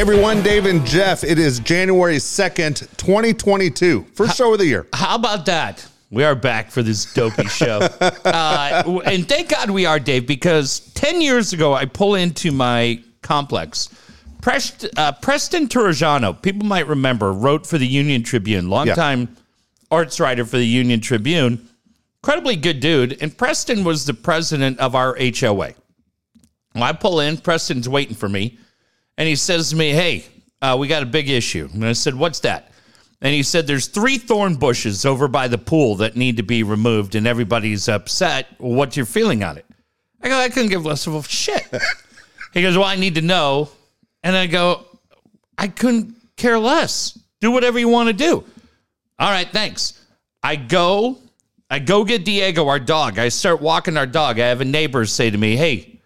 Everyone, Dave and Jeff. It is January 2nd, 2022. First show of the year. How about that? We are back for this dopey show. uh, and thank God we are, Dave, because 10 years ago, I pull into my complex. Prest, uh, Preston Turegano, people might remember, wrote for the Union Tribune, longtime arts writer for the Union Tribune. Incredibly good dude. And Preston was the president of our HOA. Well, I pull in, Preston's waiting for me, and he says to me, Hey, uh, we got a big issue. And I said, What's that? And he said, There's three thorn bushes over by the pool that need to be removed, and everybody's upset. What's your feeling on it? I go, I couldn't give less of a shit. he goes, Well, I need to know. And I go, I couldn't care less. Do whatever you want to do. All right, thanks. I go, I go get Diego, our dog. I start walking our dog. I have a neighbor say to me, Hey,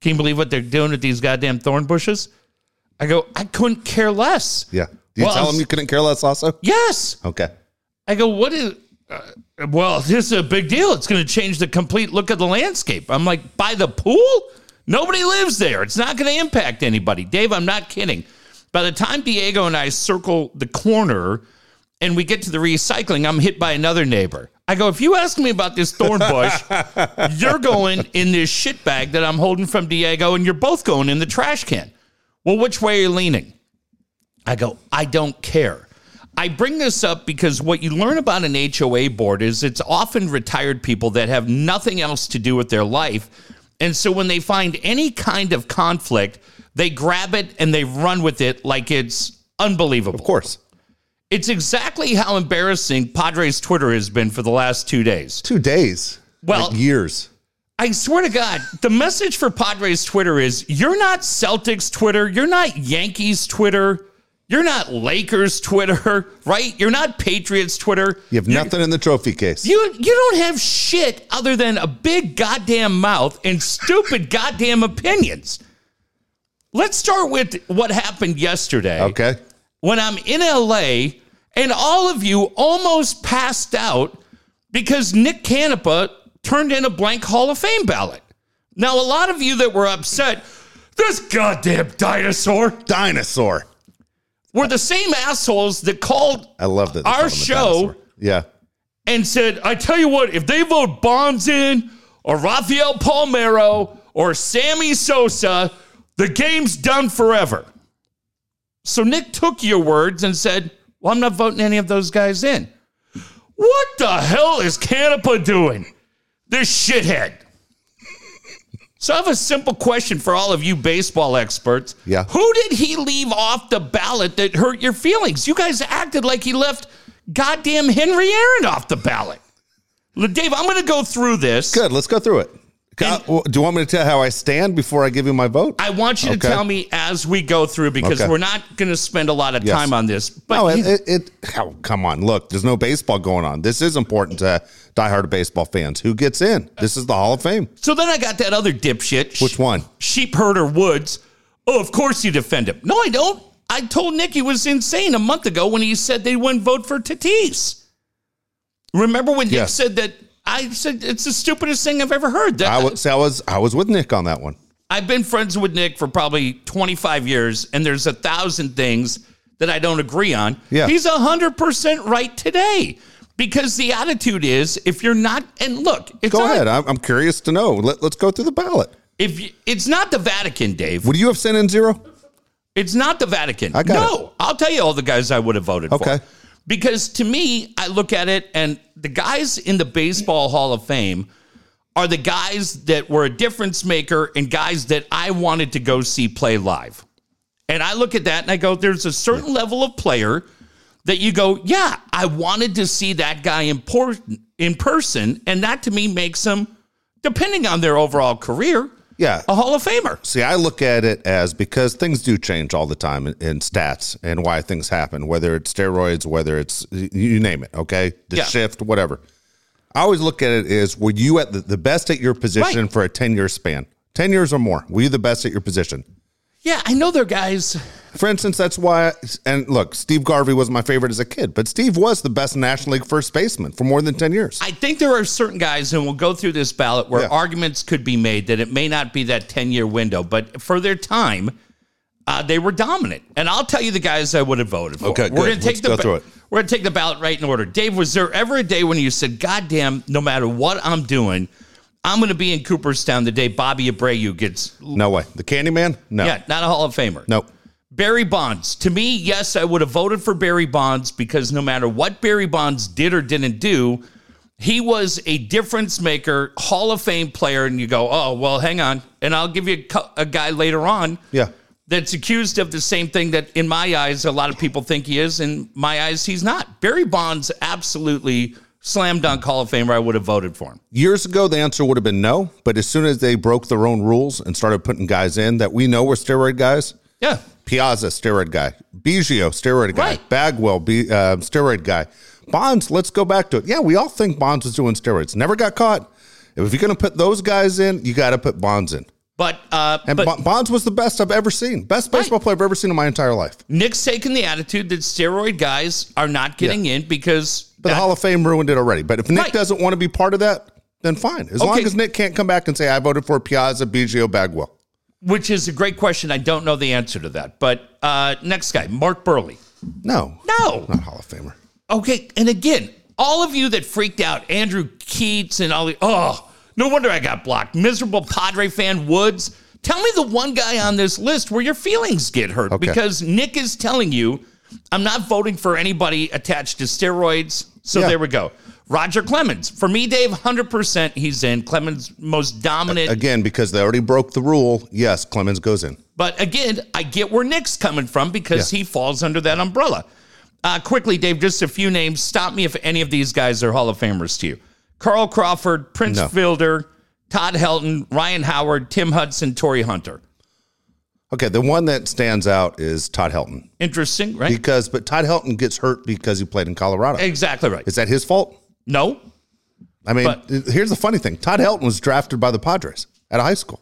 can you believe what they're doing with these goddamn thorn bushes? I go, I couldn't care less. Yeah. Do you Well, tell him you couldn't care less also? Yes. Okay. I go, what is, uh, well, this is a big deal. It's going to change the complete look of the landscape. I'm like, by the pool? Nobody lives there. It's not going to impact anybody. Dave, I'm not kidding. By the time Diego and I circle the corner and we get to the recycling, I'm hit by another neighbor. I go, if you ask me about this thorn bush, you're going in this shit bag that I'm holding from Diego, and you're both going in the trash can. Well, which way are you leaning? I go, I don't care. I bring this up because what you learn about an HOA board is it's often retired people that have nothing else to do with their life. And so when they find any kind of conflict, they grab it and they run with it like it's unbelievable. Of course. It's exactly how embarrassing Padres Twitter has been for the last two days. Two days. Well- Like years. I swear to God, the message for Padres Twitter is you're not Celtics Twitter, you're not Yankees Twitter, you're not Lakers Twitter, right? You're not Patriots Twitter. You have nothing in the trophy case. You you don't have shit other than a big goddamn mouth and stupid goddamn opinions. Let's start with what happened yesterday okay. when I'm in LA and all of you almost passed out because Nick Canepa turned in a blank Hall of Fame ballot. Now, a lot of you that were upset, this goddamn dinosaur, Dinosaur. were the same assholes that called I love that. Our call him a show- Yeah. and said, I tell you what, if they vote Bonds in or Rafael Palmeiro or Sammy Sosa, the game's done forever. So Nick took your words and said, Well, I'm not voting any of those guys in. What the hell is Canepa doing? This shithead. So I have a simple question for all of you baseball experts. Yeah. Who did he leave off the ballot that hurt your feelings? You guys acted like he left goddamn Henry Aaron off the ballot. Dave, I'm going to go through this. Good. Let's go through it. Uh, Do you want me to tell how I stand before I give you my vote? I want you to Okay. tell me as we go through because Okay. we're not going to spend a lot of Yes. time on this. But no, it, it, it oh, come on. Look, there's no baseball going on. This is important to diehard baseball fans. Who gets in? This is the Hall of Fame. so then I got that other dipshit. Which one? Sheep herder Woods. Oh, of course you defend him. No, I don't. I told Nick he was insane a month ago when he said they wouldn't vote for Tatis. Remember when Nick Yes. said that? I said it's the stupidest thing I've ever heard. That I was, I was, I was with Nick on that one. I've been friends with Nick for probably 25 years, and there's a thousand things that I don't agree on. Yeah. He's 100% right today because the attitude is if you're not, and look, it's Go not, ahead. I'm, I'm curious to know. Let, let's go through the ballot. If you, it's not the Vatican, Dave. Would you have sent in zero? It's not the Vatican. I got no, I'll tell you all the guys I would have voted Okay. for. Because to me, I look at it and the guys in the Baseball Hall of Fame are the guys that were a difference maker and guys that I wanted to go see play live. And I look at that and I go, there's a certain level of player that you go, yeah, I wanted to see that guy in, por- in person. And that to me makes them, depending on their overall career, Yeah. a Hall of Famer. See, I look at it as because things do change all the time in, in stats and why things happen, whether it's steroids, whether it's you name it, okay? The Yeah. shift, whatever. I always look at it as were you at the, the best at your position Right. for a 10 year span? 10 years or more. Were you the best at your position? Yeah, I know they're guys. For instance, that's why, and look, Steve Garvey was my favorite as a kid, but Steve was the best National League first baseman for more than 10 years. I think there are certain guys, and we'll go through this ballot where Yeah. arguments could be made that it may not be that 10 year window, but for their time, uh, they were dominant. And I'll tell you the guys I would have voted for. Okay, we're good. gonna take Let's the go through it. We're gonna take the ballot right in order. Dave, was there ever a day when you said, "God damn, no matter what I'm doing, I'm gonna be in Cooperstown the day Bobby Abreu gets"? No way. The Candyman? No. Yeah, not a Hall of Famer. Nope. Barry Bonds. To me, yes, I would have voted for Barry Bonds because no matter what Barry Bonds did or didn't do, he was a difference maker, Hall of Fame player. And you go, oh, well, hang on. And I'll give you a, a guy later on Yeah. that's accused of the same thing that, in my eyes, a lot of people think he is. In my eyes, he's not. Barry Bonds, absolutely slam dunk Hall of Famer. I would have voted for him. Years ago, the answer would have been no. But as soon as they broke their own rules and started putting guys in that we know were steroid guys, Yeah. Piazza, steroid guy. Biggio, steroid guy. Right. Bagwell, be, uh, steroid guy. Bonds, let's go back to it. Yeah, we all think Bonds was doing steroids. Never got caught. If you're going to put those guys in, you got to put Bonds in. But, uh, And but Bonds was the best I've ever seen. Best baseball player I've ever seen in my entire life. Nick's taking the attitude that steroid guys are not getting in because But the Hall of Fame ruined it already. But if Nick Right. doesn't want to be part of that, then fine. As long as Nick can't come back and say, I voted for Piazza, Biggio, Bagwell. which is a great question. I don't know the answer to that. But uh, next guy, Mark Buehrle. No. No. Not Hall of Famer. Okay. And again, all of you that freaked out, Andrew Keats and all the, oh, no wonder I got blocked. Miserable Padre fan Woods. Tell me the one guy on this list where your feelings get hurt Okay. because Nick is telling you, I'm not voting for anybody attached to steroids. So Yeah. there we go. Roger Clemens. For me, Dave, 100% he's in. Clemens, most dominant. Again, because they already broke the rule, yes, Clemens goes in. But again, I get where Nick's coming from because Yeah. he falls under that umbrella. Uh, quickly, Dave, just a few names. Stop me if any of these guys are Hall of Famers to you. Carl Crawford, Prince No. Fielder, Todd Helton, Ryan Howard, Tim Hudson, Torii Hunter. Okay, the one that stands out is Todd Helton. Interesting, right? Because, but Todd Helton gets hurt because he played in Colorado. exactly right. Is that his fault? No, I mean, But- here's the funny thing Todd Helton was drafted by the Padres at a high school.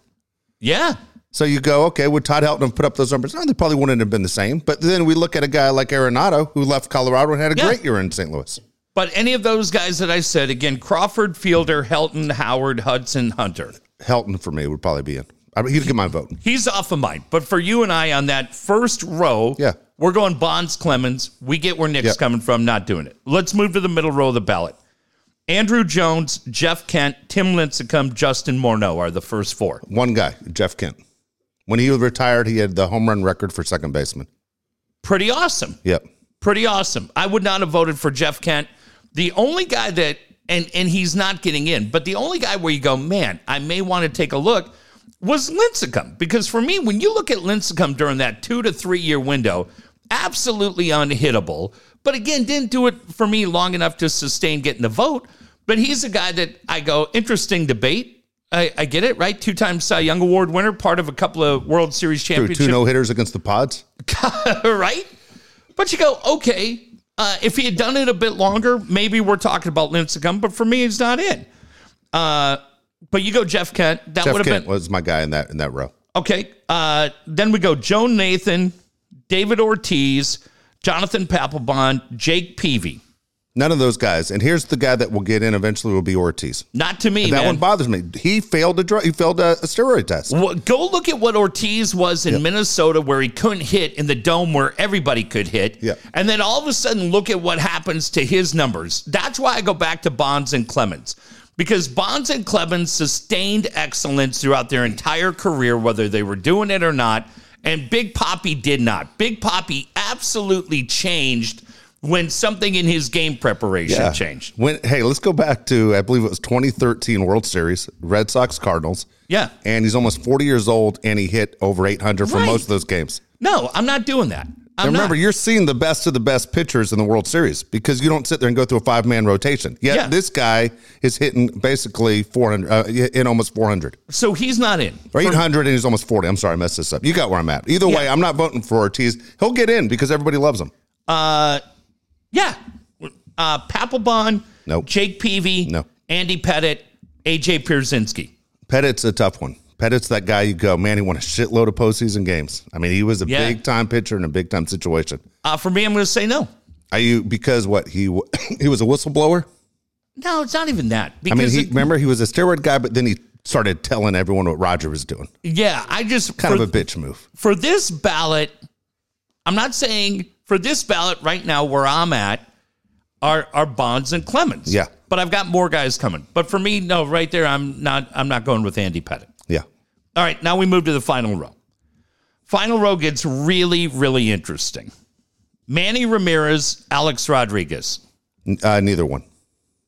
yeah, So you go, okay, would Todd Helton have put up those numbers? No, they probably wouldn't have been the same. But then we look at a guy like Arenado who left Colorado and had a Yeah. great year in St. Louis. but any of those guys that I said again: Crawford, Fielder, Helton, Howard, Hudson, Hunter. Helton for me would probably be in. I mean, he'd get my vote. He's off of mine. But for you and I on that first row, Yeah. we're going Bonds Clemens. We get where Nick's Yep. coming from, not doing it. Let's move to the middle row of the ballot. Andruw Jones, Jeff Kent, Tim Lincecum, Justin Morneau are the first four. One guy, Jeff Kent. When he retired, he had the home run record for second baseman. Pretty awesome. Yep. Pretty awesome. I would not have voted for Jeff Kent. The only guy that and and he's not getting in, but the only guy where you go, man, I may want to take a look was Lincecum. Because for me, when you look at Lincecum during that two to three year window, absolutely unhittable. But again, didn't do it for me long enough to sustain getting the vote. But he's a guy that I go, interesting debate. I, I get it, right? Two time Cy Young Award winner, part of a couple of World Series championships two no hitters against the Pods. right? But you go, okay, uh, if he had done it a bit longer, maybe we're talking about Lincecum, but for me, he's not in. Uh, but you go Jeff Kent. That Jeff would have Kent been was my guy in that in that row. okay. Uh, then we go Joe Nathan, David Ortiz, Jonathan Papelbon, Jake Peavy. None of those guys. And here's the guy that will get in eventually will be Ortiz. Not to me, That man. one bothers me. He failed a drug. He failed a, a steroid test. Well, Go look at what Ortiz was in Minnesota, where he couldn't hit in the dome where everybody could hit. Yep. And then all of a sudden, look at what happens to his numbers. That's why I go back to Bonds and Clemens. Because Bonds and Clemens sustained excellence throughout their entire career, whether they were doing it or not. And Big Poppy did not. Big Poppy absolutely changed when something in his game preparation changed. When hey, let's go back to I believe it was 2013 World Series, Red Sox Cardinals. Yeah. And he's almost 40 years old and he hit over 800 for Right. most of those games. No, I'm not doing that. I'm remember, not. you're seeing the best of the best pitchers in the World Series because you don't sit there and go through a five man rotation. Yet Yeah. this guy is hitting basically 400, uh, in almost 400 So he's not in. or 800 and he's almost 40. I'm sorry, I messed this up. You got where I'm at. Either way, I'm not voting for Ortiz. He'll get in because everybody loves him. Uh, yeah. Uh, Papelbon, Nope. Jake Peavy, No. Andy Pettitte, AJ Pierzynski. Pettitte's a tough one. Pettitte's that guy you go, man, he won a shitload of postseason games. I mean, he was a Yeah. big time pitcher in a big time situation. Uh, for me, I'm going to say no. Are you because what he w- he was a whistleblower? No, it's not even that. I Because mean, he it- remember he was a steroid guy, but then he started telling everyone what Roger was doing. Yeah, I just Kind for, of a bitch move. for this ballot, I'm not saying for this ballot right now where I'm at are are Bonds and Clemens. Yeah. But I've got more guys coming. But for me, no, right there, I'm not I'm not going with Andy Pettitte. Yeah. All right, now we move to the final row. Final row gets really, really interesting. Manny Ramirez, Alex Rodriguez. Uh, neither one.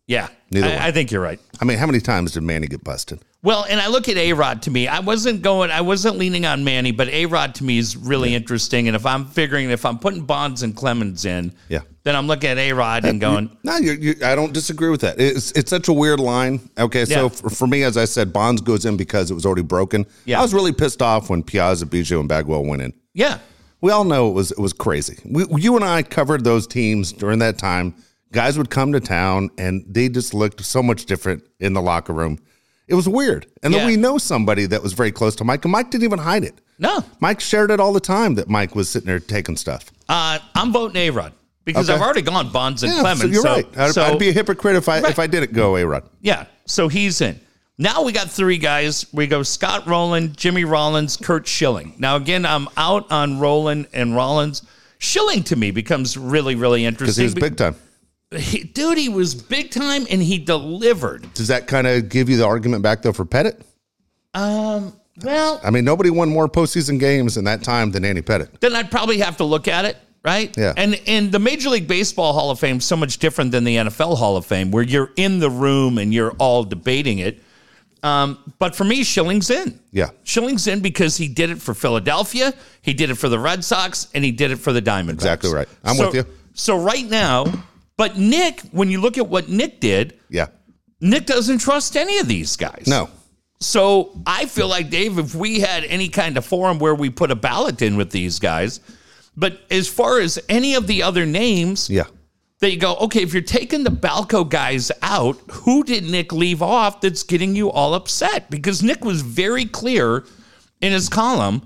Yeah, Neither I, one. I think you're right. I mean, how many times did Manny get busted? Well, and I look at A Rod to me. I wasn't going. I wasn't leaning on Manny, but A Rod to me is really interesting. And if I'm figuring, if I'm putting Bonds and Clemens in, Yeah. Then I'm looking at A Rod and going, No, you're, you I don't disagree with that. It's it's such a weird line. Okay, so Yeah. for, for me, as I said, Bonds goes in because it was already broken. Yeah. I was really pissed off when Piazza, Biggio, and Bagwell went in. yeah, We all know it was it was crazy. We, you and I covered those teams during that time. Guys would come to town and they just looked so much different in the locker room. It was weird. And then we know somebody that was very close to Mike, and Mike didn't even hide it. no, Mike shared it all the time that Mike was sitting there taking stuff. uh, I'm voting A Rod because Okay. I've already gone Bonds and Yeah, Clemens. so you're so, right. I'd, so- I'd be a hypocrite if I if I didn't go A Rod. Yeah. So he's in. Now we got three guys. We go Scott Rolen, Jimmy Rollins, Curt Schilling. Now again, I'm out on Rolen and Rollins. Schilling to me becomes really, really interesting Because he was big time. He- dude, he was big time and he delivered. Does that kind of give you the argument back though for Pettitte? Um, well, I mean, nobody won more postseason games in that time than Andy Pettitte. then I'd probably have to look at it, right? Yeah. And and the Major League Baseball Hall of Fame is so much different than the NFL Hall of Fame, where you're in the room and you're all debating it. Um, but for me, Schilling's in. Yeah. Schilling's in because he did it for Philadelphia, he did it for the Red Sox, and he did it for the Diamondbacks. Exactly right. I'm So- with you. So right now, but Nick, when you look at what Nick did, Yeah. Nick doesn't trust any of these guys. No. So I feel like Dave, if we had any kind of forum where we put a ballot in with these guys, but as far as any of the other names, Yeah. that you go, okay, if you're taking the Balco guys out, who did Nick leave off that's getting you all upset? Because Nick was very clear in his column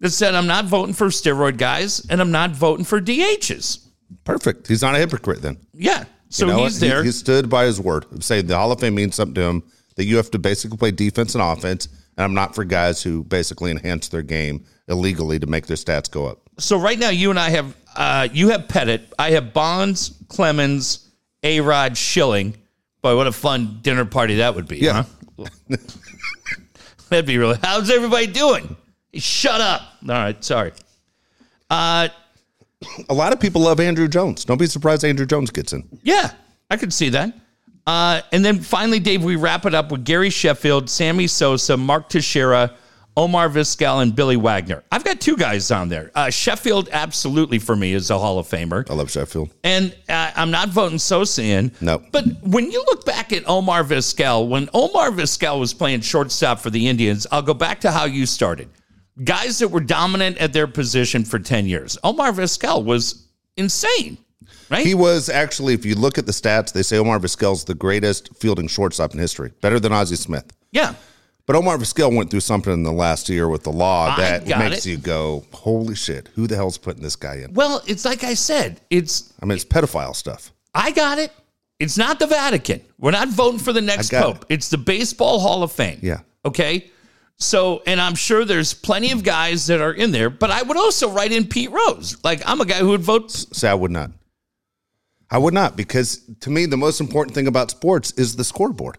that said, I'm not voting for steroid guys and I'm not voting for DHs. Perfect. He's not a hypocrite then. Yeah. So You know he's what? He- there. He, stood by his word. saying the Hall of Fame means something to him. That you have to basically play defense and offense. And I'm not for guys who basically enhance their game illegally to make their stats go up. So right now, you and I have, uh, you have Pettitte. I have Bonds, Clemens, A Rod, Schilling. Boy, what a fun dinner party that would be. Yeah. Huh? That'd be really. How's everybody doing? Shut up. All right. Sorry. Uh, A lot of people love Andruw Jones. Don't be surprised Andruw Jones gets in. Yeah, I could see that. Uh, and then finally, Dave, we wrap it up with Gary Sheffield, Sammy Sosa, Mark Teixeira, Omar Vizquel, and Billy Wagner. I've got two guys on there. Uh, Sheffield, absolutely for me, is a Hall of Famer. I love Sheffield. And uh, I'm not voting Sosa in. No. But when you look back at Omar Vizquel, when Omar Vizquel was playing shortstop for the Indians, I'll go back to how you started. Guys that were dominant at their position for 10 years. Omar Vizquel was insane, right? He was actually, if you look at the stats, they say Omar Vizquel's the greatest fielding shortstop in history, better than Ozzie Smith. yeah. But Omar Vizquel went through something in the last year with the law that makes it. you go, "Holy shit! Who the hell's putting this guy in?" Well, it's like I said, it's I mean, it's pedophile stuff. I got it. It's not the Vatican. We're not voting for the next I got pope. It's the Baseball Hall of Fame. Yeah. Okay. So, and I'm sure there's plenty of guys that are in there, but I would also write in Pete Rose. Like I'm a guy who would vote. Say I would not. I would not because to me the most important thing about sports is the scoreboard.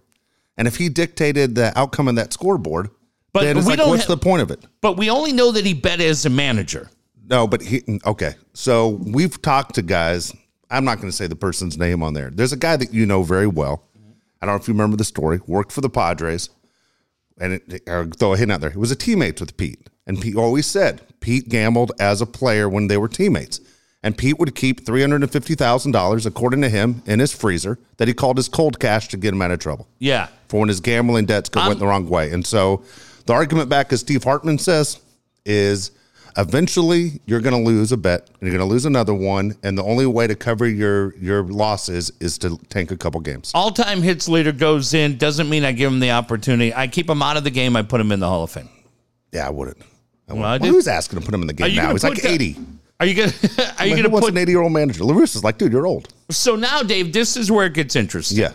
And if he dictated the outcome of that scoreboard, But then it's like, what's have- the point of it? But we only know that he bet as a manager. No, but he okay. So we've talked to guys. I'm not going to say the person's name on there. There's a guy that you know very well. I don't know if you remember the story. Worked for the Padres, and it, or uh, throw a hint out there. He was a teammate with Pete, and Pete always said Pete gambled as a player when they were teammates, and Pete would keep three hundred and fifty thousand dollars, according to him, in his freezer that he called his cold cash to get him out of trouble Yeah. for when his gambling debts go, went the wrong way. And so the argument back, as Steve Hartman says, is eventually you're going to lose a bet and you're going to lose another one. And the only way to cover your, your losses is to tank a couple games. All time hits leader goes in. Doesn't mean I give him the opportunity. I keep him out of the game. I put him in the Hall of Fame. Yeah, I wouldn't. I wouldn't. Well, I Well, who's asking to put him in the game now? He's like put 80. Are you gonna Are you Who gonna wants put an 80 year old manager? La Russa is like, dude, you're old. so now, Dave? This is where it gets interesting. Yeah.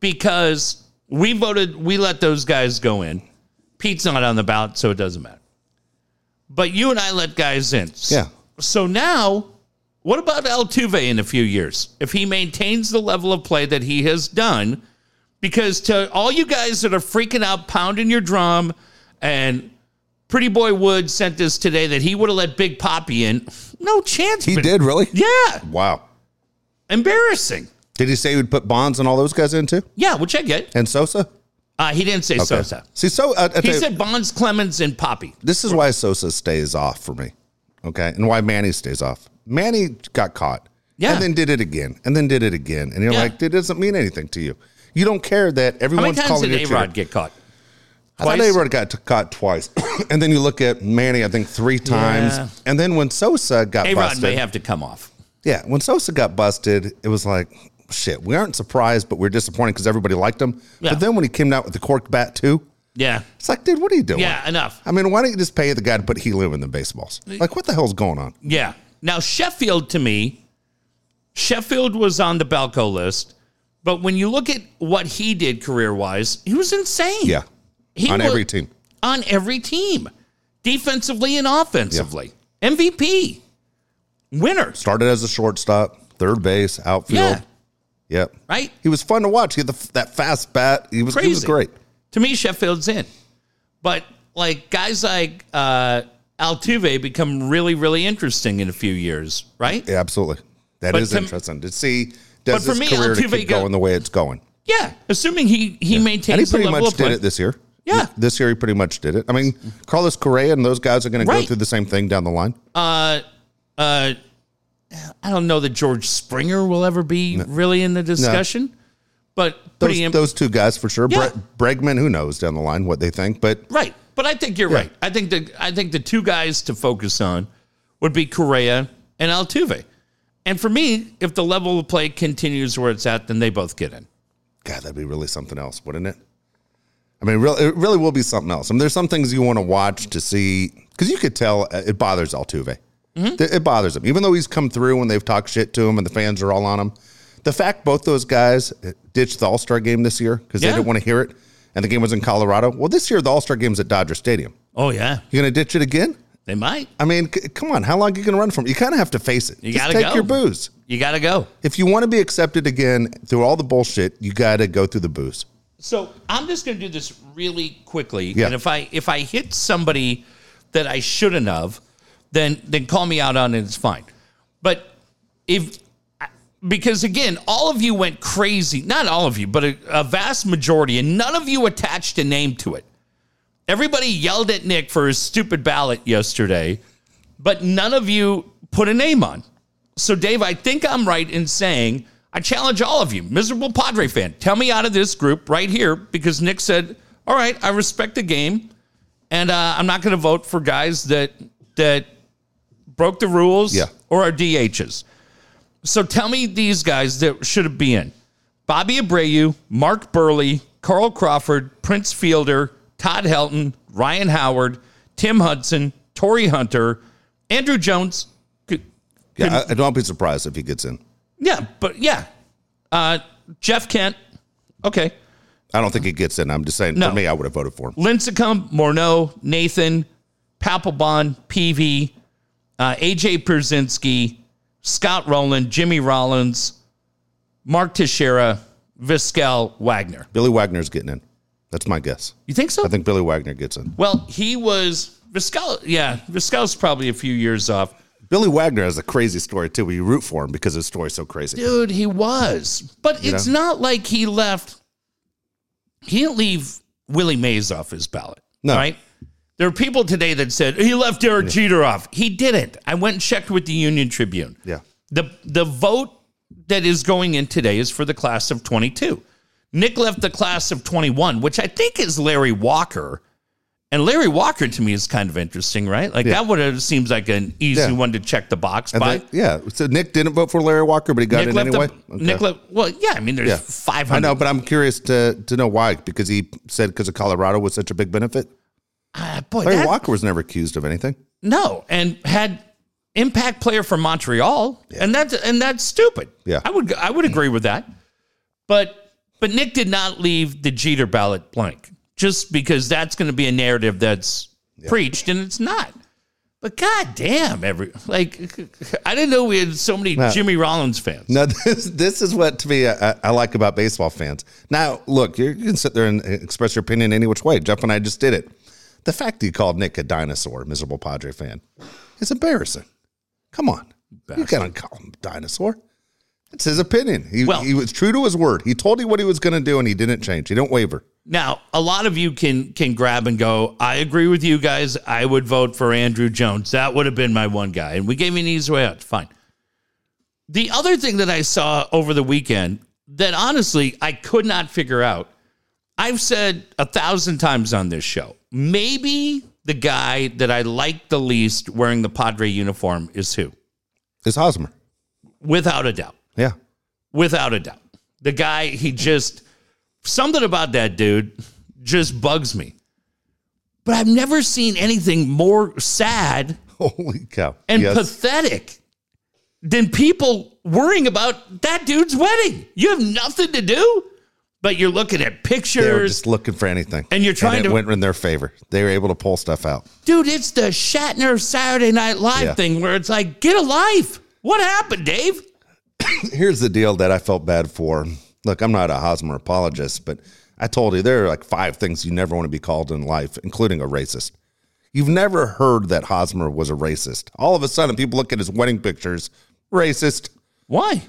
because We voted, we let those guys go in. Pete's not on the ballot, so it doesn't matter. But you and I let guys in. Yeah. So now, what about Altuve in a few years? If he maintains the level of play that he has done, because to all you guys that are freaking out, pounding your drum, and Pretty Boy Wood sent this today that he would have let Big Poppy in. No chance. He but- did really. Yeah. Wow. Embarrassing. Did he say he would put Bonds and all those guys in too? Yeah, which I get. And Sosa? Uh, he didn't say Okay. Sosa. See, so uh, I He tell you, said Bonds, Clemens, and Poppy. this is why Sosa stays off for me. Okay. And why Manny stays off. Manny got caught. Yeah. And then did it again. And then did it again. And you're Yeah. like, it doesn't mean anything to you. You don't care that How many everyone's times calling did you A a Rod get caught? I thought Twice? A-Rod got caught twice. and then you look at Manny, I think three times. Yeah. And then when Sosa got A Rod busted. may have to come off. Yeah, when Sosa got busted, it was like, shit, we aren't surprised, but we're disappointed because everybody liked him. Yeah. But then when he came out with the cork bat too, Yeah. it's like, dude, what are you doing? Yeah, enough. I mean, why don't you just pay the guy to put helium in the baseballs? Like, what the hell's going on? Yeah. Now, Sheffield to me, Sheffield was on the Balco list, but when you look at what he did career wise, he was insane. Yeah, He on was- every team. On every team, defensively and offensively. MVP, winner, Started as a shortstop, third base, outfield. Yeah. Yep. right? He was fun to watch. He had the, that fast bat. He was, he was great. To me, Sheffield's in. But like guys like uh, Altuve become really, really interesting in a few years, right? Yeah, absolutely. That But is to- interesting to see. Does But for me, career Altuve keep go- going the way it's going? Yeah, assuming he he And he maintains the pretty level much play. did it this year. Yeah. This year he pretty much did it. I mean, Carlos Correa and those guys are going to go through the same thing down the line. uh, uh, I don't know that George Springer will ever be really in the discussion, but Those, imp- those two guys for sure. Yeah. Bre- Bregman, who knows down the line what they think, but right. But I think you're right. I think the I think the two guys to focus on would be Correa and Altuve. And for me, if the level of play continues where it's at, then they both get in. God, that'd be really something else, wouldn't it? I mean, really, it really will be something else. I mean, there's some things you want to watch to see because you could tell uh, it bothers Altuve. Mm-hmm. It- bothers him, even though he's come through and they've talked shit to him and the fans are all on him. The fact both those guys ditched the All Star game this year because Yeah. they didn't want to hear it, and the game was in Colorado. Well, this year the All Star game's at Dodger Stadium. Oh yeah, you're gonna ditch it again? they might. I mean, c- come on, how long are you gonna run from? it? You kind of have to face it. You Just gotta take go. your booze. You got to go. If you want to be accepted again through all the bullshit, you got to go through the booze. So I'm just going to do this really quickly, Yeah. and if I if I hit somebody that I shouldn't have, then then call me out on it. It's fine. But if because again, all of you went crazy. Not all of you, but a, a vast majority, and none of you attached a name to it. Everybody yelled at Nick for his stupid ballot yesterday, but none of you put a name on. So, Dave, I think I'm right in saying I challenge all of you, miserable Padre fan, tell me out of this group right here because Nick said, "All right, I respect the game, and uh, I'm not going to vote for guys that that broke the rules Yeah. or are DHs." So, tell me these guys that should be in: Bobby Abreu, Mark Buehrle, Carl Crawford, Prince Fielder, Todd Helton, Ryan Howard, Tim Hudson, Torii Hunter, Andruw Jones. Could- Yeah, I, I don't be surprised if he gets in. Yeah, but yeah. Uh, Jeff Kent. Okay. I don't think he gets in. I'm just saying, No. for me, I would have voted for him. Lincecum, Morneau, Nathan, Papelbon, Peavy, uh, AJ Pierzynski, Scott Rolen, Jimmy Rollins, Mark Teixeira, Vizquel, Wagner. Billy Wagner's getting in. That's my guess. You think so? I think Billy Wagner gets in. well, he was Vizquel. Yeah, Vizquel's probably a few years off. Billy Wagner has a crazy story too. We root for him because his story's so crazy. Dude, he was. But it's not like he left. He didn't leave Willie Mays off his ballot. No. Right? There are people today that said he left Derek Jeter off. He didn't. I went and checked with the Union Tribune. Yeah. The the vote that is going in today is for the class of 22. Nick left the class of 21, which I think is Larry Walker. And Larry Walker to me is kind of interesting, right? Like that would have seems like an easy Yeah. one to check the box And by. then- yeah. So Nick didn't vote for Larry Walker, but he got Nick in anyway. the, Okay. Nick left. Well, yeah. I mean, there's Yeah. 500. I know, but I'm curious to to know why. Because he said because of Colorado was such a big benefit. Ah, boy, Larry that- Walker was never accused of anything. no, and had impact player for Montreal, and that's and that's stupid. Yeah. I would I would agree with that, but But Nick did not leave the Jeter ballot blank just because that's going to be a narrative that's preached and it's not. But god damn, every like I didn't know we had so many Jimmy Rollins fans. No, this this is what to me I, I like about baseball fans. Now, look, you can sit there and express your opinion any which way. Jeff and I just did it. The fact that you called Nick a dinosaur, miserable Padre fan, is embarrassing. Come on, you can't call him a dinosaur. It's his opinion. He, Well- he was true to his word. He told you what he was going to do, and he didn't change. He didn't waver. Now, a lot of you can can grab and go, I agree with you guys. I would vote for Andruw Jones. That would have been my one guy. And we gave him an easy way out. Fine. The other thing that I saw over the weekend that honestly I could not figure out, I've said a thousand times on this show, maybe the guy that I like the least wearing the Padre uniform is who? Is Hosmer. Without a doubt. Yeah. without a doubt. The guy, he just something about that dude just bugs me. But I've never seen anything more sad Holy cow. and Yes. pathetic than people worrying about that dude's wedding. You have nothing to do, but you're looking at they were pictures. just looking for anything. And you're trying it to- went in their favor. They were able to pull stuff out. Dude, it's the Shatner Saturday Night Live Yeah. thing where it's like, get a life. What happened, Dave? Here's the deal that I felt bad for. Look, I'm not a Hosmer apologist, but I told you there are like five things you never want to be called in life, including a racist. You've never heard that Hosmer was a racist. All of a sudden, people look at his wedding pictures, racist, Why?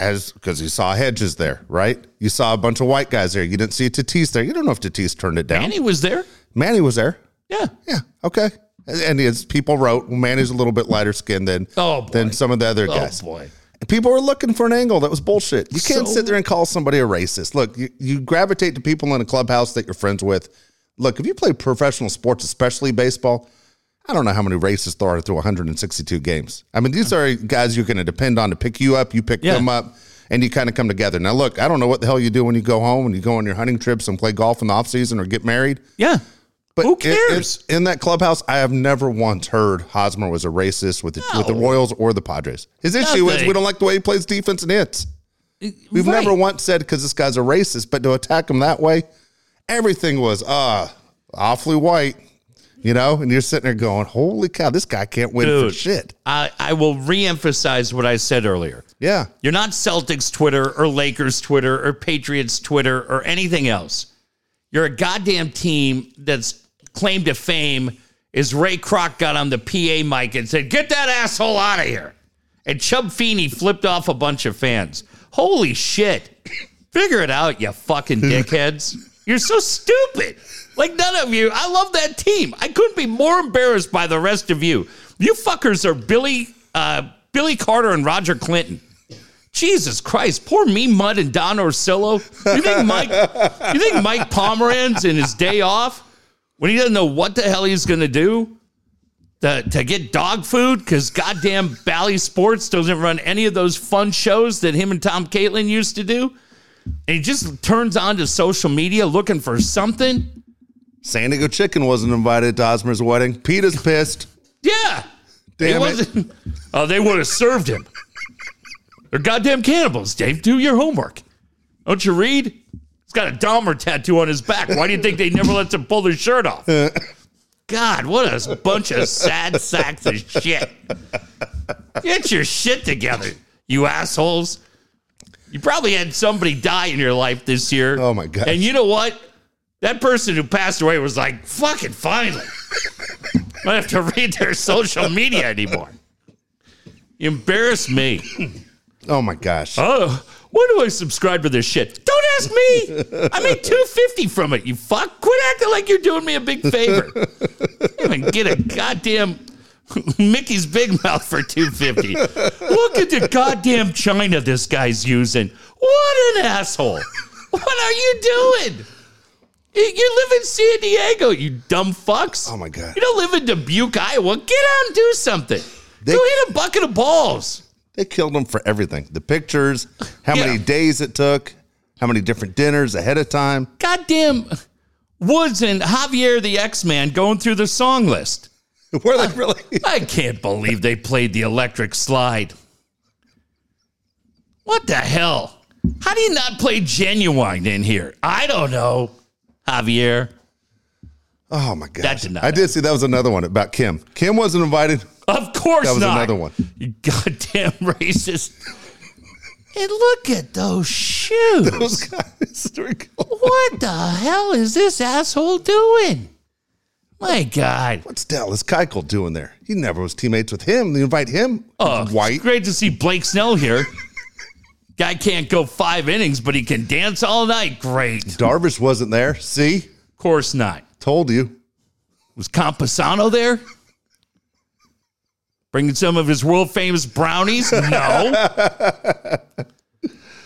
as because you saw Hedges there, right? You saw a bunch of white guys there. You didn't see Tatis there. You don't know if Tatis turned it down. Manny was there. Manny was there. Yeah. Yeah, okay. And- as people wrote, Manny's a little bit lighter skinned than Oh, boy. than some of the other Oh, guys. boy. And people were looking for an angle that was bullshit. You can't So- sit there and call somebody a racist. Look, you, you gravitate to people in a clubhouse that you're friends with. Look, if you play professional sports, especially baseball, I don't know how many racists there are through 162 games. I mean, these are guys you're going to depend on to pick you up. You pick Yeah. them up, and you kind of come together. Now, look, I don't know what the hell you do when you go home and you go on your hunting trips and play golf in the off season or get married. Yeah. But Who in- in- cares? In, that clubhouse, I have never once heard Hosmer was a racist with the, with the Royals or the Padres. His issue is we don't like the way he plays defense and hits. We've Right. never once said because this guy's a racist, but to attack him that way, everything was uh awfully white, you know. And you're sitting there going, "Holy cow, this guy can't win for shit." I, I will reemphasize what I said earlier. Yeah, You're not Celtics Twitter or Lakers Twitter or Patriots Twitter or anything else. You're a goddamn team that's claim to fame is Ray Kroc got on the PA mic and said, Get that asshole out of here. And Chub Feeney flipped off a bunch of fans. Holy shit. Figure it out, you fucking dickheads. You're so stupid. Like none of you. I love that team. I couldn't be more embarrassed by the rest of you. You fuckers are Billy uh, Billy Carter and Roger Clinton. Jesus Christ, poor me Mud and Don Orsillo. You think Mike you think Mike Pomeranz in his day off when he doesn't know what the hell he's gonna do to, to get dog food because goddamn Bally Sports doesn't run any of those fun shows that him and Tom Caitlin used to do. And he just turns on to social media looking for something. San Diego Chicken wasn't invited to Hosmer's wedding. Peter's pissed. Yeah. Damn it. wasn't, Oh, they would have served him. They're goddamn cannibals, Dave. Do your homework. Don't you read? He's got a Dahmer tattoo on his back. Why do you think they never let him pull their shirt off? God, what a bunch of sad sacks of shit. Get your shit together, you assholes. You probably had somebody die in your life this year. Oh, my god! And you know what? That person who passed away was like, fucking finally. I don't have to read their social media anymore. You embarrass me. Oh my gosh. Oh, why do I subscribe to this shit? Don't ask me. I made two fifty from it. You fuck. Quit acting like you're doing me a big favor. Even get a goddamn Mickey's Big Mouth for two fifty. Look at the goddamn China this guy's using. What an asshole. What are you doing? You- You live in San Diego, you dumb fucks. Oh, my God. You don't live in Dubuque, Iowa. Get out and do something. They- Go hit a bucket of balls. They killed him for everything. The pictures, how Yeah. many days it took, how many different dinners ahead of time. goddamn Woods and Javier the X Man going through the song list. Were they really? I can't believe they played the electric slide. What the hell? How do you not play genuine in here? I don't know, Javier. Oh my god! That did not I did see that was another one about Kim. Kim wasn't invited. Of course That was not. another one. You goddamn racist. and look at those shoes. Those guys. are what the hell is this asshole doing? My God. What's Dallas Keuchel doing there? He never was teammates with him. They invite him. Oh, white. It's great to see Blake Snell here. Guy can't go five innings, but he can dance all night. Great. Darvish wasn't there. See, Of course not. Told you. Was Campusano there? Bringing some of his world famous brownies? No.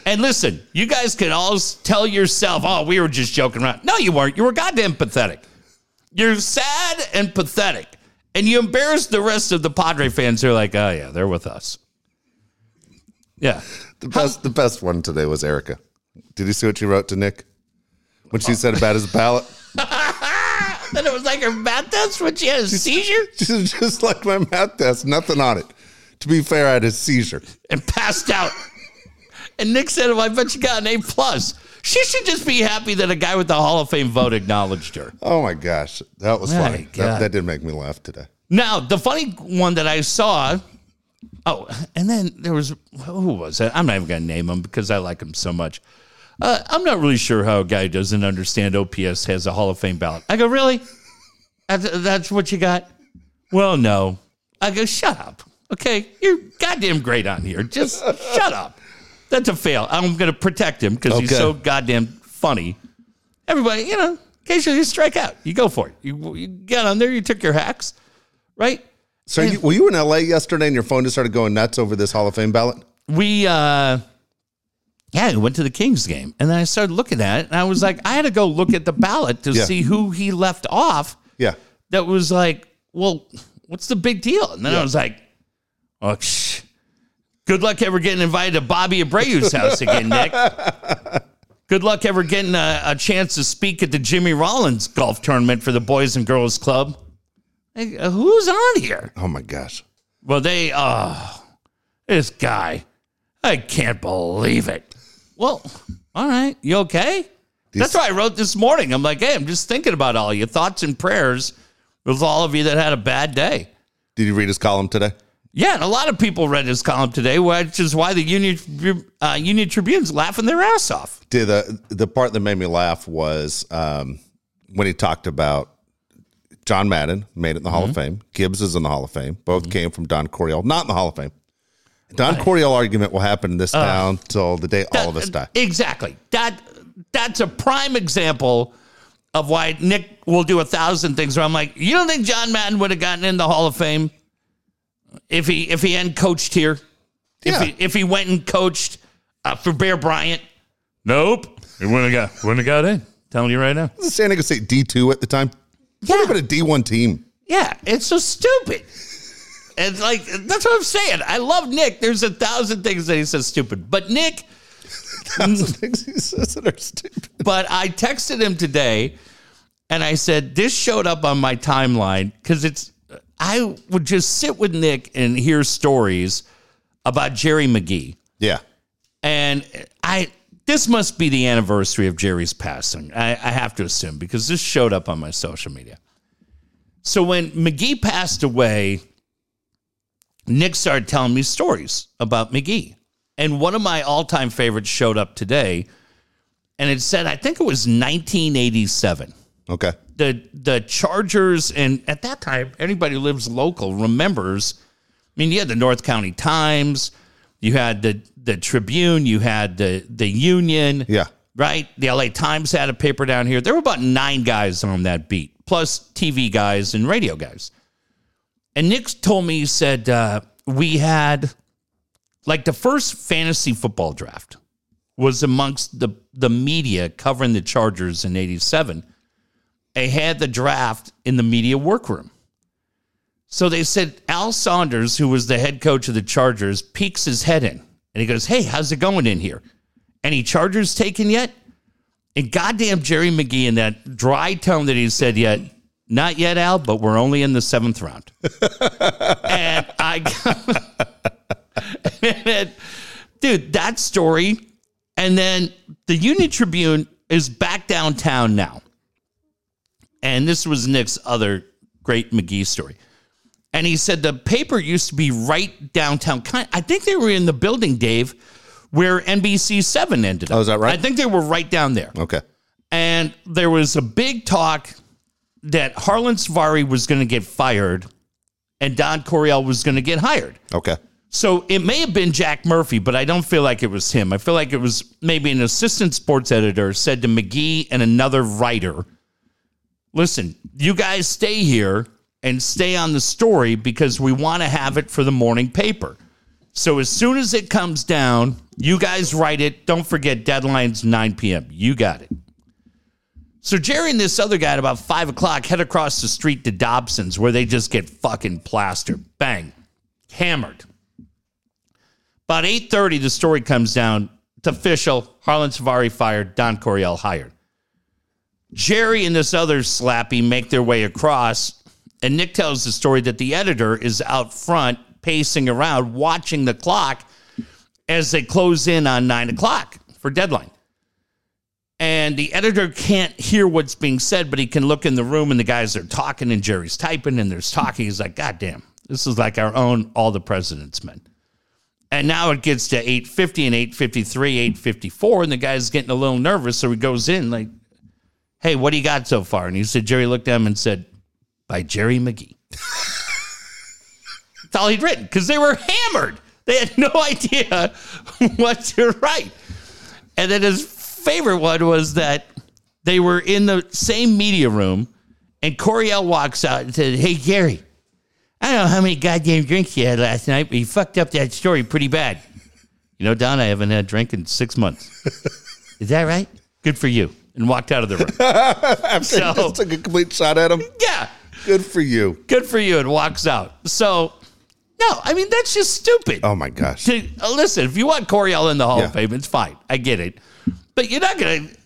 and listen, you guys can all tell yourself, oh, we were just joking around. No, you weren't. You were goddamn pathetic. You're sad and pathetic. And you embarrassed the rest of the Padre fans who are like, oh, yeah, they're with us. Yeah. The best, the best one today was Erica. Did you see what she wrote to Nick when she said about his ballot? And it was like her math test when she had a seizure She's just like my math test, nothing on it. To be fair, I had a seizure. and passed out. And Nick said, well, I bet you got an A plus. She should just be happy that a guy with the Hall of Fame vote acknowledged her. Oh my gosh, that was My funny. God. That, that did make me laugh today. Now, the funny one that I saw, oh, and then there was, who was it? I'm not even going to name him because I like him so much. Uh, I'm not really sure how a guy doesn't understand OPS has a Hall of Fame ballot. I go, really? That's, what you got? Well, no. I go, shut up. Okay, you're goddamn great on here. Just shut up. That's a fail. I'm going to protect him because he's so goddamn funny. Everybody, you know, occasionally you strike out. You go for it. You, you get on there, you took your hacks, right? So, you, were you in LA yesterday and your phone just started going nuts over this Hall of Fame ballot? we uh yeah, we went to the Kings game and then I started looking at it and I was like, I had to go look at the ballot to Yeah. see who he left off Yeah. that was like, well, what's the big deal? And then I was like, oh, shh. good luck ever getting invited to Bobby Abreu's house again, Nick. Good luck ever getting a, a chance to speak at the Jimmy Rollins golf tournament for the Boys and Girls Club. Like, uh, who's on here? Oh my gosh. Well, they, oh, this guy, I can't believe it. Well, all right, you okay? That's why I wrote this morning. I'm like, hey, I'm just thinking about all your thoughts and prayers with all of you that had a bad day. Did you read his column today? Yeah, and a lot of people read his column today, which is why the Union uh, Union Tribune's laughing their ass off. Did the the part that made me laugh was um, when he talked about John Madden made it in the Hall of Fame. Gibbs is in the Hall of Fame. Both came from Don Coryell, not in the Hall of Fame. Don Coryell argument will happen in this town till the day all of us die. Exactly. That that's a prime example of why Nick will do a thousand things. Where I'm like, you don't think John Madden would have gotten in the Hall of Fame if he if he hadn't coached here? If Yeah. he if he went and coached uh, for Bear Bryant? Nope. He wouldn't have got wouldn't have got in. Telling you right now. Was San Diego State D two at the time? Yeah. What about a D one team? Yeah, it's so stupid. It's like that's what I'm saying. I love Nick. There's a thousand things that he says stupid, but Nick. Things he says that are stupid. But I texted him today, and I said this showed up on my timeline because it's. I would just sit with Nick and hear stories about Jerry Magee, Yeah. and I. This must be the anniversary of Jerry's passing. I, I have to assume because this showed up on my social media. So when McGee passed away, Nick started telling me stories about Magee. And one of my all time favorites showed up today. And it said, I think it was 1987. Okay. The, the Chargers, and at that time, anybody who lives local remembers. I mean, you had the North County Times, you had the, the Tribune, you had the, the Union Yeah. right? The LA Times had a paper down here. There were about nine guys on that beat, plus TV guys and radio guys. And Nick told me, he said, uh, we had like the first fantasy football draft was amongst the, the media covering the Chargers in 87. They had the draft in the media workroom. So they said Al Saunders, who was the head coach of the Chargers, peeks his head in and he goes, Hey, how's it going in here? Any Chargers taken yet? And goddamn Jerry Magee in that dry tone that he said yet, not yet, Al, but we're only in the seventh round. and I, dude, that story And then the Union Tribune is back downtown now. And this was Nick's other great Magee story. And he said the paper used to be right downtown. I think they were in the building, Dave, where NBC 7 ended up. Oh, is that right? I think they were right down there. Okay. And there was a big talk that Harland Svare was going to get fired and Don Coryell was going to get hired. Okay. So it may have been Jack Murphy, but I don't feel like it was him. I feel like it was maybe an assistant sports editor said to Magee and another writer, listen, you guys stay here and stay on the story because we want to have it for the morning paper. So as soon as it comes down, you guys write it. Don't forget deadline's 9 p.m. You got it. So Jerry and this other guy at about five o'clock head across the street to Dobson's where they just get fucking plastered. Bang. Hammered. About 8:30, the story comes down. It's official. Harland Svare fired. Don Coryell hired. Jerry and this other slappy make their way across, and Nick tells the story that the editor is out front pacing around, watching the clock as they close in on nine o'clock for deadline. And the editor can't hear what's being said, but he can look in the room and the guys are talking and Jerry's typing and there's talking. He's like, God damn, this is like our own All the President's Men. And now it gets to 850 and 853, 854, and the guy's getting a little nervous. So he goes in like, Hey, what do you got so far? And he said, Jerry looked at him and said, By Jerry Magee. That's all he'd written because they were hammered. They had no idea what to write. And then his favorite one was that they were in the same media room, and Coryell walks out and said, Hey, Gary, I don't know how many goddamn drinks you had last night, but you fucked up that story pretty bad. You know, Don, I haven't had a drink in six months. Is that right? Good for you. And walked out of the room. so, Just took a complete shot at him. yeah, Good for you. good for you. And walks out. So, no, I mean, that's just stupid. Oh my gosh. to, uh, listen, if you want Coryell in the Hall Yeah. of Fame, it's fine. I get it. But you're not going to.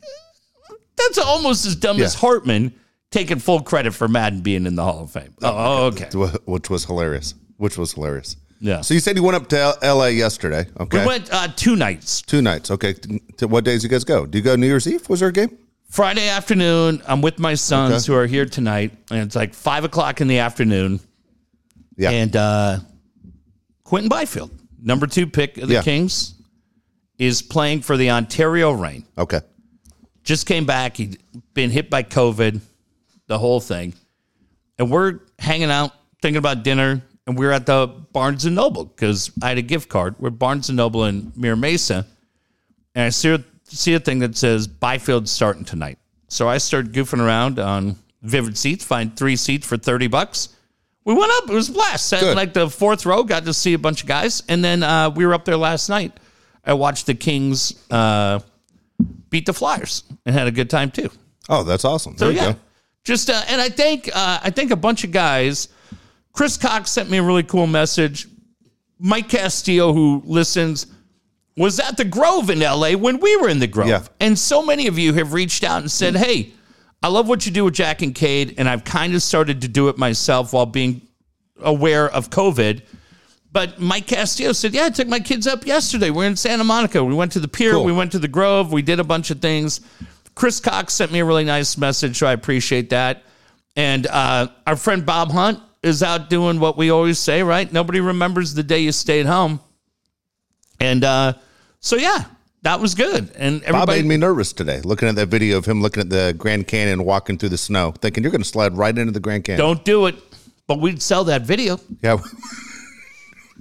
That's almost as dumb as Hartman taking full credit for Madden being in the Hall of Fame. Oh, okay. Which was hilarious. Which was hilarious. Yeah. So you said you went up to L- L.A. yesterday. Okay. We went uh, two nights. Two nights. Okay. To what days you guys go? Do you go New Year's Eve? Was there a game? Friday afternoon, I'm with my sons Okay. who are here tonight, and it's like five o'clock in the afternoon. Yeah. And uh, Quinton Byfield, number two pick of the Yeah. Kings, is playing for the Ontario Reign. okay. just came back. He'd been hit by COVID, the whole thing. And we're hanging out, thinking about dinner, and we're at the Barnes and Noble because I had a gift card. We're Barnes and Noble in Mira Mesa, and I see a, see a thing that says Byfield's starting tonight. So I started goofing around on Vivid Seats, find three seats for thirty bucks. We went up. It was a blast. Good. like the fourth row, got to see a bunch of guys, and then uh, we were up there last night. I watched the Kings. Uh, beat the Flyers and had a good time too. Oh, that's awesome. So There you yeah, go. just uh, and I think uh, I think a bunch of guys. Chris Cox sent me a really cool message. Mike Castillo, who listens, was at the Grove in LA when we were in the Grove, Yeah. and so many of you have reached out and said, "Hey, I love what you do with Jack and Cade, and I've kind of started to do it myself while being aware of COVID." But Mike Castillo said, "Yeah, I took my kids up yesterday. We're in Santa Monica. We went to the pier. Cool. We went to the Grove. We did a bunch of things." Chris Cox sent me a really nice message, so I appreciate that. And uh, our friend Bob Hunt is out doing what we always say, right? Nobody remembers the day you stayed home. And uh, so, yeah, that was good. And Bob made me nervous today looking at that video of him looking at the Grand Canyon walking through the snow, thinking you're going to slide right into the Grand Canyon. don't do it. But we'd sell that video. Yeah.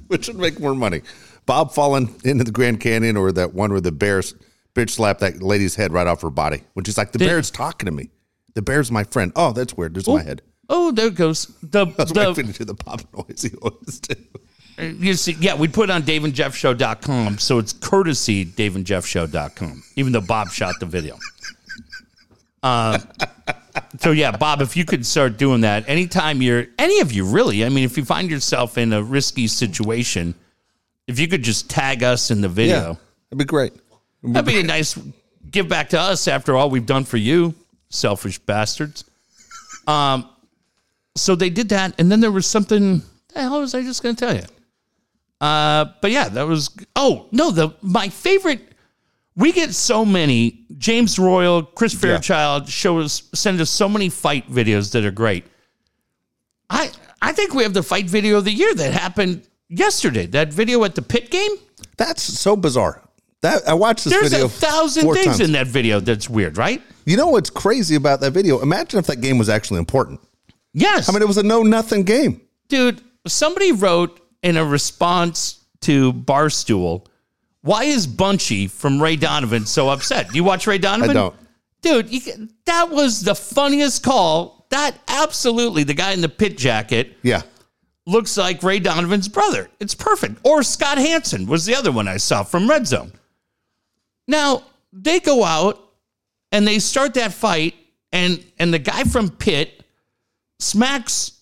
Which would make more money. Bob falling into the Grand Canyon or that one where the bears bitch slapped that lady's head right off her body. Which is like, the Did- bear's talking to me. The bear's my friend. Oh, that's weird. There's my head. Oh, there it goes. The, That's why I the, to do the pop noise he always do. you see, yeah, we put it on daveandjeffshow.com. So it's courtesy daveandjeffshow.com, even though Bob shot the video. Uh, so yeah, Bob, if you could start doing that anytime you're, any of you really, I mean, if you find yourself in a risky situation, if you could just tag us in the video, That'd be great. that'd be a nice give back to us after all we've done for you, selfish bastards. Um, so they did that, and then there was something. The hell was I just going to tell you? Uh, but yeah, that was. Oh no, the my favorite. We get so many. James Royal, Chris Fairchild show us send us so many fight videos that are great. I I think we have the fight video of the year that happened yesterday. That video at the pit game. That's so bizarre. That I watched this There's video a thousand things times. in that video that's weird, right? You know what's crazy about that video? Imagine if that game was actually important. Yes. I mean, it was a no nothing game. dude, somebody wrote in a response to Barstool, why is Bunchy from Ray Donovan so upset? Do you watch Ray Donovan? I don't. Dude, you, that was the funniest call. That absolutely, the guy in the pit jacket Yeah. looks like Ray Donovan's brother. It's perfect. Or Scott Hanson was the other one I saw from Red Zone. Now, they go out and they start that fight, and and the guy from Pitt smacks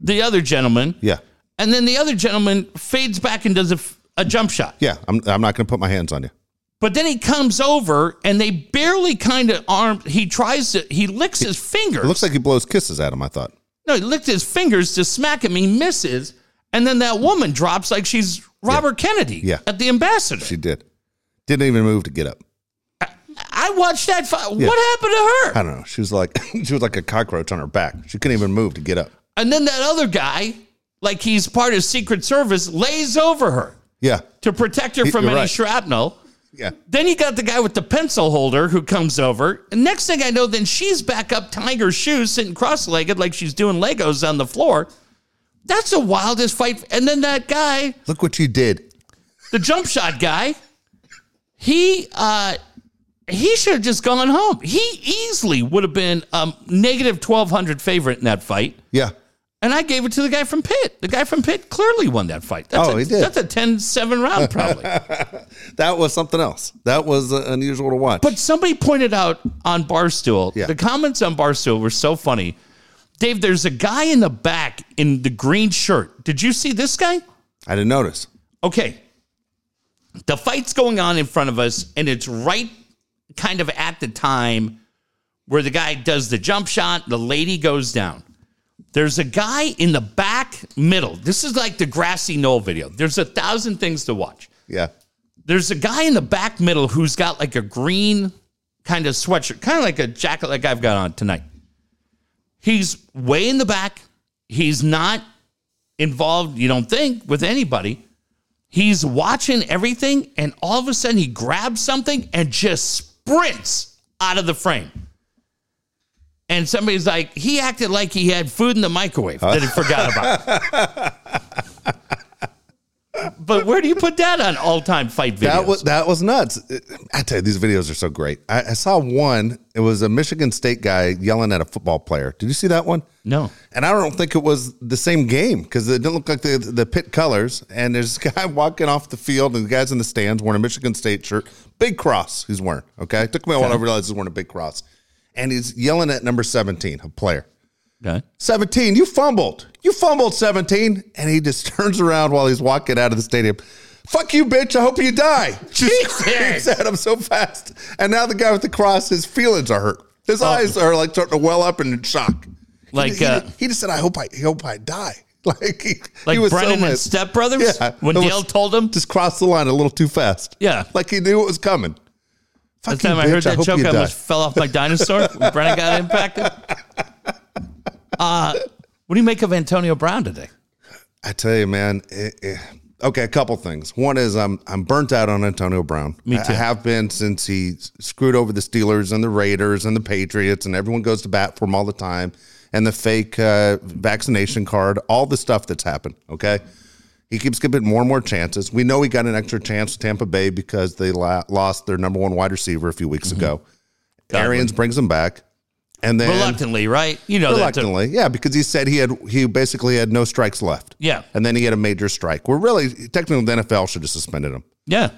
the other gentleman, Yeah. and then the other gentleman fades back and does a, f- a jump shot. Yeah. I'm, I'm not going to put my hands on you. But then he comes over and they barely kind of arm. He tries to, he licks his fingers. It looks like he blows kisses at him, I thought. No, he licked his fingers to smack him. He misses. And then that woman drops like she's Robert Kennedy Yeah. at the ambassador. She did. Didn't even move to get up. I watched that. Fi- What happened to her? I don't know. She was like she was like a cockroach on her back. She couldn't even move to get up. And then that other guy, like he's part of Secret Service, lays over her Yeah. to protect her from You're any right. shrapnel. Yeah. Then you got the guy with the pencil holder who comes over. And next thing I know, then she's back up tying her shoes, sitting cross legged like she's doing Legos on the floor. That's the wildest fight. And then that guy, Look what you did. the jump shot guy, he uh he should have just gone home. He easily would have been um negative twelve hundred favorite in that fight. Yeah. And I gave it to the guy from Pitt. The guy from Pitt clearly won that fight. That's Oh, a, he did. That's a 10-7 round probably. That was something else. That was uh, unusual to watch. but somebody pointed out on Barstool, Yeah. the comments on Barstool were so funny. Dave, there's a guy in the back in the green shirt. Did you see this guy? I didn't notice. Okay. The fight's going on in front of us, and it's right kind of at the time where the guy does the jump shot, the lady goes down. There's a guy in the back middle. This is like the grassy knoll video. There's a thousand things to watch. Yeah. There's a guy in the back middle who's got like a green kind of sweatshirt, kind of like a jacket like I've got on tonight. He's way in the back. He's not involved, you don't think, with anybody. He's watching everything, and all of a sudden he grabs something and just sprints out of the frame. And somebody's like, he acted like he had food in the microwave that he forgot about. but where do you put that on all time fight videos? That was that was nuts. I tell you, these videos are so great. I, I saw one. It was a Michigan State guy yelling at a football player. Did you see that one? no. And I don't think it was the same game because it didn't look like the the pit colors. And there's a guy walking off the field, and the guys in the stands wearing a Michigan State shirt, big cross. He's wearing. Okay, it took me a while to realize he's wearing a big cross, and he's yelling at number seventeen, a player. Okay. 17, you fumbled. You fumbled 17. And he just turns around while he's walking out of the stadium. Fuck you, bitch. I hope you die. Just screams at him so fast. And now the guy with the cross, his feelings are hurt. His eyes are like starting to well up in shock. Oh. Like, he, uh, he just said, I hope I, I hope I die. Like, he, Like he was Brennan so and mad. Step Brothers? Yeah. When It was- Dale told him? Just crossed the line a little too fast. Yeah. Like he knew it was coming. Fuck Last time I heard that hope joke, I almost fell off my dinosaur Brennan got impacted. Uh, what do you make of Antonio Brown today? I tell you, man. It, it, okay, a couple things. One is I'm I'm burnt out on Antonio Brown. Me too. I have been since he screwed over the Steelers and the Raiders and the Patriots, and everyone goes to bat for him all the time. And the fake uh, vaccination card, all the stuff that's happened. Okay, he keeps getting more and more chances. We know he got an extra chance with Tampa Bay because they la- lost their number one wide receiver a few weeks Mm-hmm. ago. Arians brings him back, and then Reluctantly, right? You know reluctantly, yeah, because he said he had he basically had no strikes left. Yeah. and then he had a major strike. We're really technically the NFL should have suspended him. Yeah.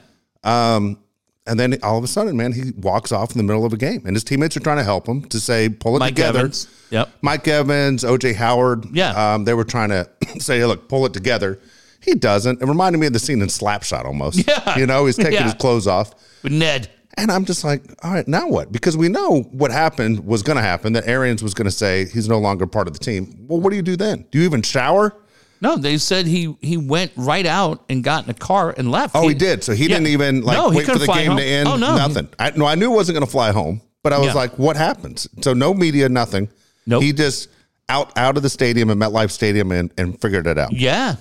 And then all of a sudden, man, he walks off in the middle of a game, and his teammates are trying to help him to say pull it Mike together. Evans. Yep. Mike Evans, OJ Howard. Yeah. um, they were trying to say, look, pull it together. He doesn't. It reminded me of the scene in Slapshot almost. Yeah. you know, he's taking Yeah. his clothes off. With Ned. And I'm just like, all right, now what? Because we know what happened was going to happen. That Arians was going to say he's no longer part of the team. Well, what do you do then? Do you even shower? No, they said he he went right out and got in a car and left. Oh, he, did. So he Yeah. didn't even like No, he wait for the game home. to end. Oh, no. Nothing. I, no, I knew he wasn't going to fly home, but I was Yeah. like, what happens? So no media, nothing. Nope. He just out out of the stadium at MetLife Stadium and, and figured it out. Yeah.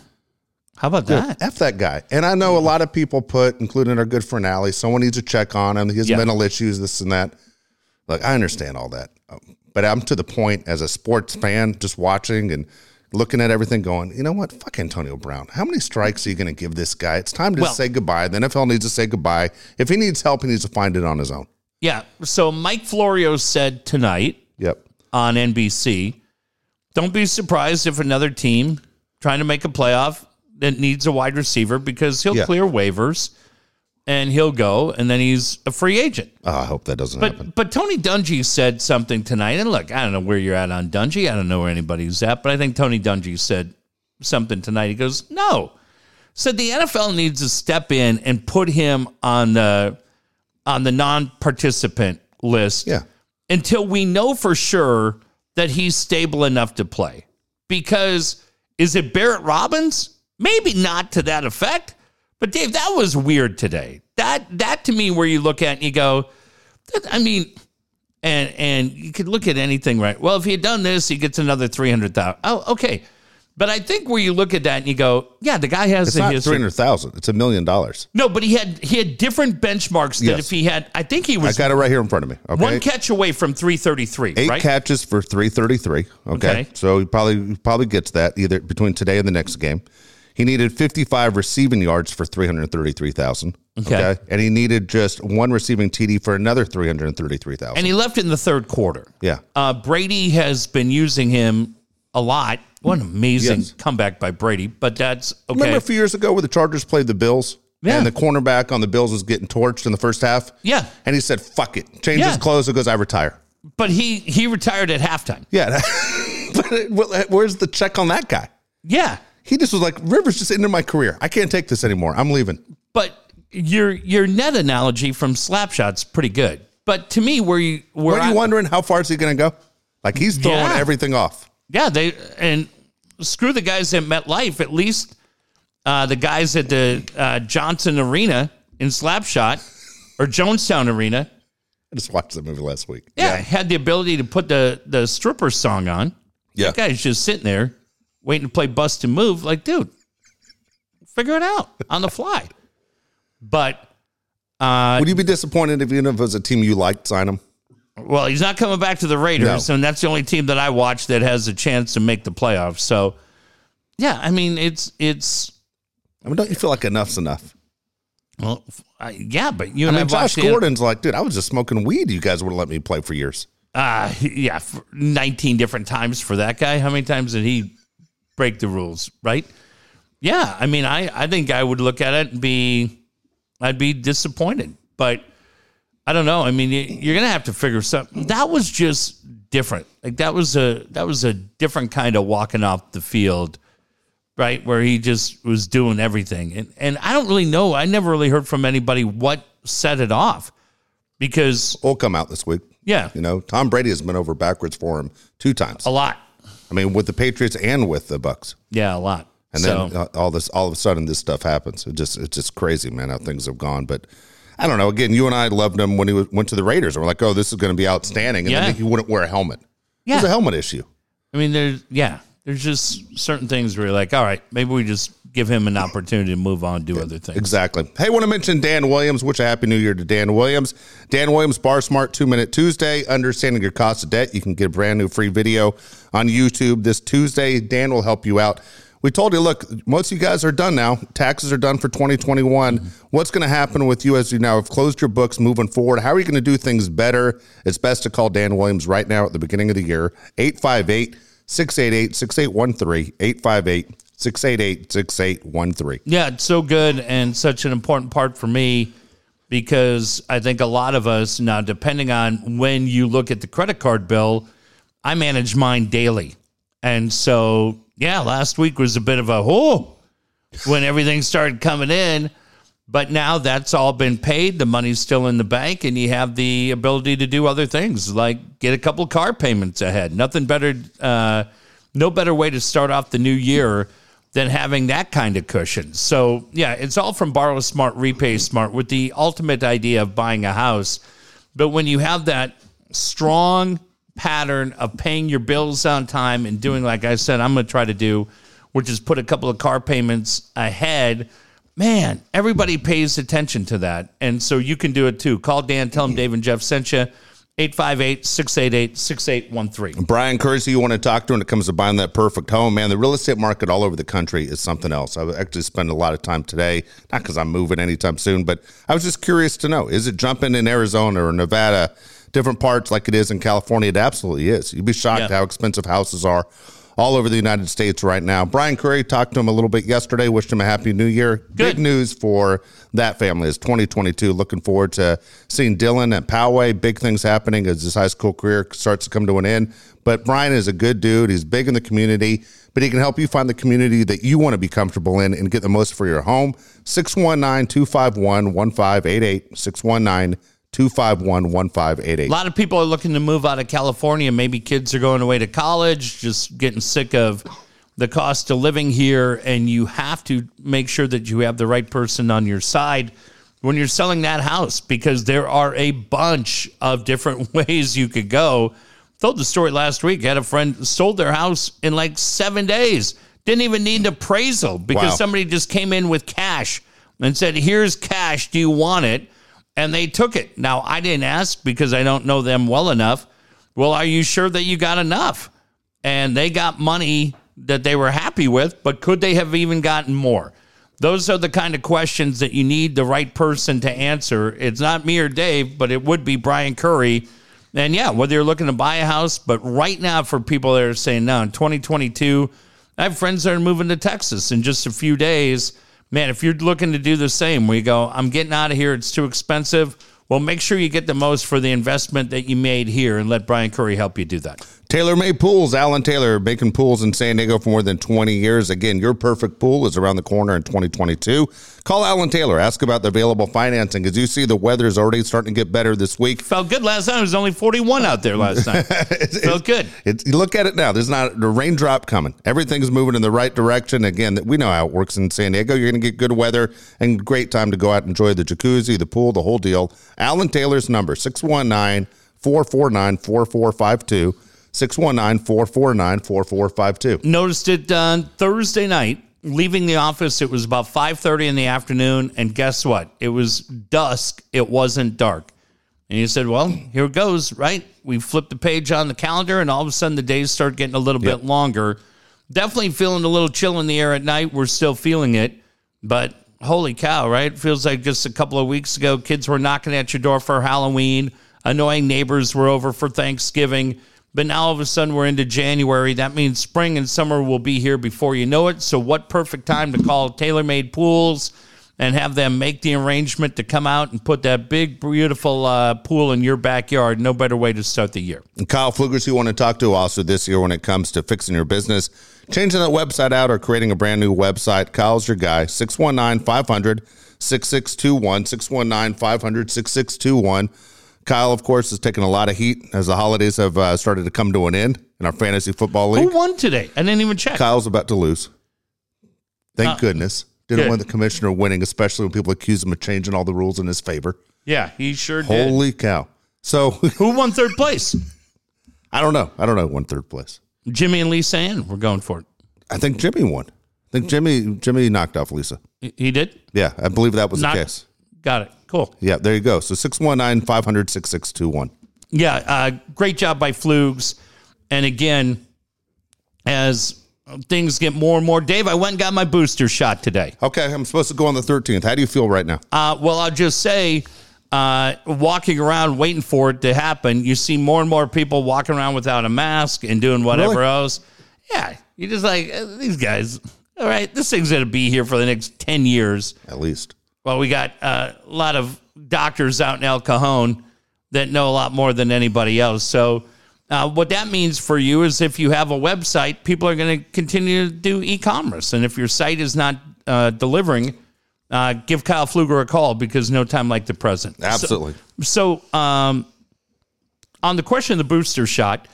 How about that? F that guy. And I know a lot of people put, including our good friend Allie, someone needs to check on him. He has Yeah. mental issues, this and that. Look, I understand all that. Um, But I'm to the point as a sports fan, just watching and looking at everything going, you know what? Fuck Antonio Brown. How many strikes are you going to give this guy? It's time to Well- say goodbye. The NFL needs to say goodbye. If he needs help, he needs to find it on his own. Yeah. So Mike Florio said tonight Yep. on NBC, don't be surprised if another team trying to make a playoff that needs a wide receiver because he'll Yeah. clear waivers and he'll go and then he's a free agent. Oh, I hope that doesn't But happen. but Tony Dungy said something tonight, and look, I don't know where you're at on Dungy. I don't know where anybody's at, but I think Tony Dungy said something tonight. He goes, "No," said the NFL needs to step in and put him on the on the non-participant list Yeah. until we know for sure that he's stable enough to play. Because is it Barrett Robbins? Maybe not to that effect. But Dave, that was weird today. That that to me where you look at and you go, I mean, and and you could look at anything, right? Well, if he had done this, he gets another three hundred thousand. Oh, okay. But I think where you look at that and you go, yeah, the guy has It's a not three hundred thousand. It's a million dollars. No, but he had he had different benchmarks that Yes. if he had, I think he was. I got it right here in front of me. Okay. one catch away from three thirty three. Eight right? catches for 333. Okay. Okay. So he probably he probably gets that either between today and the next game. He needed 55 receiving yards for 333,000. Okay. And he needed just one receiving TD for another 333,000. and he left in the third quarter. yeah. Uh, Brady has been using him a lot. What an amazing Yes. comeback by Brady! But that's okay. Remember a few years ago where the Chargers played the Bills? Yeah. And the cornerback on the Bills was getting torched in the first half? Yeah. And he said, fuck it. Change Yeah. his clothes and goes, I retire. but he he retired at halftime. Yeah. but it- where's the check on that guy? Yeah, He just was like, Rivers just ended my career. I can't take this anymore. I'm leaving. but your your Ned analogy from Slapshot's pretty good. But to me, where you where Were you I- wondering how far is he going to go? Like he's throwing Yeah. everything off. Yeah, they and screw the guys at MetLife. At least uh, the guys at the uh, Johnson Arena in Slapshot or Jonestown Arena, I just watched the movie last week. yeah, had the ability to put the the stripper song on. Yeah. That guy's just sitting there waiting to play bust to move. Like, dude, figure it out on the fly. But uh, Would you be disappointed if even if it was a team you liked sign him? well, he's not coming back to the Raiders, No. and that's the only team that I watch that has a chance to make the playoffs. So, yeah, I mean, it's it's I mean, don't you feel like enough's enough? well, I, yeah, but you I and I, mean, Josh watched the- Gordon's like, dude, I was just smoking weed. You guys would let me play for years. Uh, yeah, 19 different times for that guy. How many times did he break the rules, right? Yeah, I mean, I, I think I would look at it and be, I'd be disappointed. But I don't know. I mean, you- you're going to have to figure something. That was just different. Like that was a, that was a different kind of walking off the field, right? Where he just was doing everything. And, and I don't really know. I never really heard from anybody what set it off because, Will come out this week. yeah, You know, Tom Brady has been over backwards for him two times. a lot. I mean, with the Patriots and with the Bucs. Yeah, a lot. And so, then uh, all this, all of a sudden, this stuff happens. It just, it's just crazy, man, how things have gone. But I don't know. Again, you and I loved him when he went to the Raiders, and we're like, oh, this is going to be outstanding. And Yeah. then he wouldn't wear a helmet. It was a helmet issue. I mean, there's yeah, there's just certain things where you're like, all right, maybe we just give him an opportunity to move on, do other things. Exactly. Hey, want to mention Dan Williams. Wish a happy new year to Dan Williams. Dan Williams, Borrow Smart Two Minute Tuesday. Understanding your cost of debt. You can get a brand new free video on YouTube this Tuesday. Dan will help you out. We told you, look, most of you guys are done now. Taxes are done for 2021. What's going to happen with you as you now have closed your books moving forward? How are you going to do things better? It's best to call Dan Williams right now at the beginning of the year. 858 688 6813. 858 688 6813. Yeah, it's so good and such an important part for me because I think a lot of us now, depending on when you look at the credit card bill, I manage mine daily. And so, yeah, last week was a bit of a oh when everything started coming in. But now that's all been paid. The money's still in the bank, and you have the ability to do other things like get a couple car payments ahead. Nothing better, uh, no better way to start off the new year than having that kind of cushion. So, yeah, it's all from borrow smart, repay smart with the ultimate idea of buying a house. But when you have that strong pattern of paying your bills on time and doing like I said I'm going to try to do, which is put a couple of car payments ahead, man, everybody pays attention to that. And so you can do it too. Call Dan, tell him mm-hmm. Dave and Jeff sent you. 858 688 6813. Brian Kersey, you want to talk to when it comes to buying that perfect home, man. The real estate market all over the country is something else. I actually spend a lot of time today, not because I'm moving anytime soon, but I was just curious to know is it jumping in Arizona or Nevada, different parts like it is in California? It absolutely is. You'd be shocked Yeah. how expensive houses are all over the United States right now. Brian Curry talked to him a little bit yesterday, wished him a happy new year. Big news for that family is 2022. Looking forward to seeing Dylan at Poway. Big things happening as his high school career starts to come to an end. But Brian is a good dude. He's big in the community, but he can help you find the community that you want to be comfortable in and get the most for your home. 619 251 1588. 619 251 1588. A lot of people are looking to move out of California. Maybe kids are going away to college, just getting sick of the cost of living here. And you have to make sure that you have the right person on your side when you're selling that house because there are a bunch of different ways you could go. Told the story last week. Had a friend sold their house in like seven days. Didn't even need an appraisal because Wow. somebody just came in with cash and said, Here's cash. Do you want it? And they took it. Now, I didn't ask because I don't know them well enough. Well, are you sure that you got enough? And they got money that they were happy with, but could they have even gotten more? Those are the kind of questions that you need the right person to answer. It's not me or Dave, but it would be Brian Curry. And yeah, whether you're looking to buy a house, but right now for people that are saying, no, in 2022, I have friends that are moving to Texas in just a few days. Man, if you're looking to do the same, we go, I'm getting out of here, it's too expensive. Well, make sure you get the most for the investment that you made here and let Brian Curry help you do that. Taylor Made Pools, Alan Taylor, making pools in San Diego for more than 20 years. Again, your perfect pool is around the corner in 2022. Call Alan Taylor, ask about the available financing. As you see, the weather is already starting to get better this week. Felt good last night. It was only 41 out there last night. Felt good. It's, look at it now. There's not a raindrop coming. Everything's moving in the right direction. Again, we know how it works in San Diego. You're going to get good weather and great time to go out and enjoy the jacuzzi, the pool, the whole deal. Alan Taylor's number 619 449 4452. 619 449 4452. Noticed it on Thursday night. Leaving the office, it was about 5:30 in the afternoon, and guess what? It was dusk. It wasn't dark. And you said, "Well, here it goes." Right? We flip the page on the calendar, and all of a sudden, the days start getting a little bit longer. Definitely feeling a little chill in the air at night. We're still feeling it, but holy cow! Right? Feels like just a couple of weeks ago, kids were knocking at your door for Halloween. Annoying neighbors were over for Thanksgiving. But now all of a sudden we're into January. That means spring and summer will be here before you know it. So what perfect time to call TaylorMade Pools and have them make the arrangement to come out and put that big, beautiful uh, pool in your backyard. No better way to start the year. And Kyle Flugers, you want to talk to also this year when it comes to fixing your business, changing that website out or creating a brand new website. Kyle's your guy. 619 500 6621. 619 500 6621. Kyle, of course, is taking a lot of heat as the holidays have uh, started to come to an end in our fantasy football league. Who won today? I didn't even check. Kyle's about to lose. Thank Uh, goodness. Didn't good. want the commissioner winning, especially when people accuse him of changing all the rules in his favor. Yeah, he sure did. Holy cow. So Who won third place? I don't know. I don't know who won third place. Jimmy and Lisa Ann were going for it. I think Jimmy won. I think Jimmy Jimmy knocked off Lisa. He- He did? Yeah, I believe that was Not- the case. Got it. Cool. Yeah, there you go. So 619 500 6621. Yeah, uh, great job by Flugs. And again, as things get more and more, Dave, I went and got my booster shot today. Okay, I'm supposed to go on the 13th. How do you feel right now? Uh, well, I'll just say, uh, walking around waiting for it to happen, you see more and more people walking around without a mask and doing whatever Really? else. Yeah, you're just like uh, these guys. All right, this thing's gonna be here for the next ten years. At least. Well, we got uh, a lot of doctors out in El Cajon that know a lot more than anybody else. So, uh, what that means for you is if you have a website, people are going to continue to do e commerce. And if your site is not uh, delivering, uh, give Kyle Fluger a call because no time like the present. So- Absolutely. so, um, on the question of the booster shot,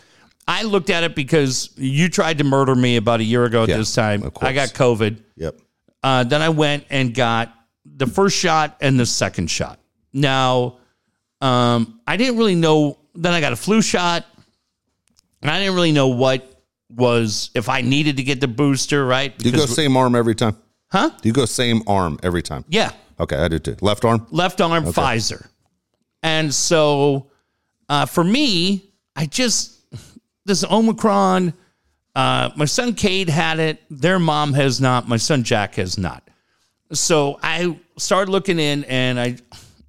I looked at it because you tried to murder me about a year ago at Yeah, this time. of course. I got COVID. Yep. Uh, then I went and got the first shot and the second shot. Now, um, I didn't really know. Then I got a flu shot. And I didn't really know what was if I needed to get the booster, right? Do you go Because- same arm every time? huh? Do you go same arm every time? Yeah, Okay, I do too. Left arm? left arm Pfizer. And so uh, for me, I just this Omicron. Uh, my son Cade had it. Their mom has not. My son Jack has not. So I started looking in, and I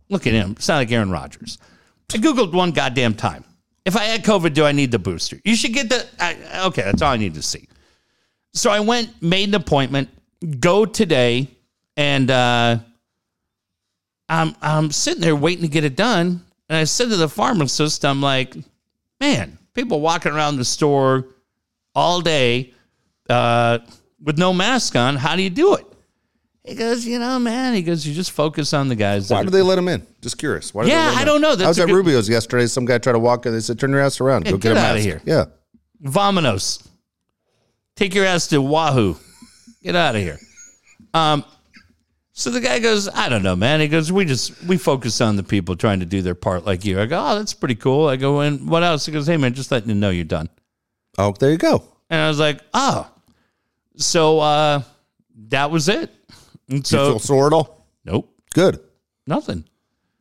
look at him. It's not like Aaron Rodgers. I googled one goddamn time. If I had COVID, do I need the booster? You should get the. I, okay, that's all I need to see. So I went, made an appointment, go today, and uh, I'm I'm sitting there waiting to get it done. And I said to the pharmacist, I'm like, man, people walking around the store all day uh, with no mask on. How do you do it? He goes, you know, man. He goes, you just focus on the guys. Why do they let him in? Just curious. Why do Yeah, I don't know. That's I was at good- Rubio's yesterday. Some guy tried to walk in. They said, "Turn your ass around. Yeah, Go get get, a outta mask." here. Yeah. Vominos. Take your ass to Wahoo. Get out of here. Um, so the guy goes, I don't know, man. He goes, we just we focus on the people trying to do their part like you. I go, oh, that's pretty cool. I go, and what else? He goes, hey man, just letting you know you're done. Oh, there you go. And I was like, oh. So uh, that was it. Mm-hmm. And you so feel sore at all? nope, Good. nothing.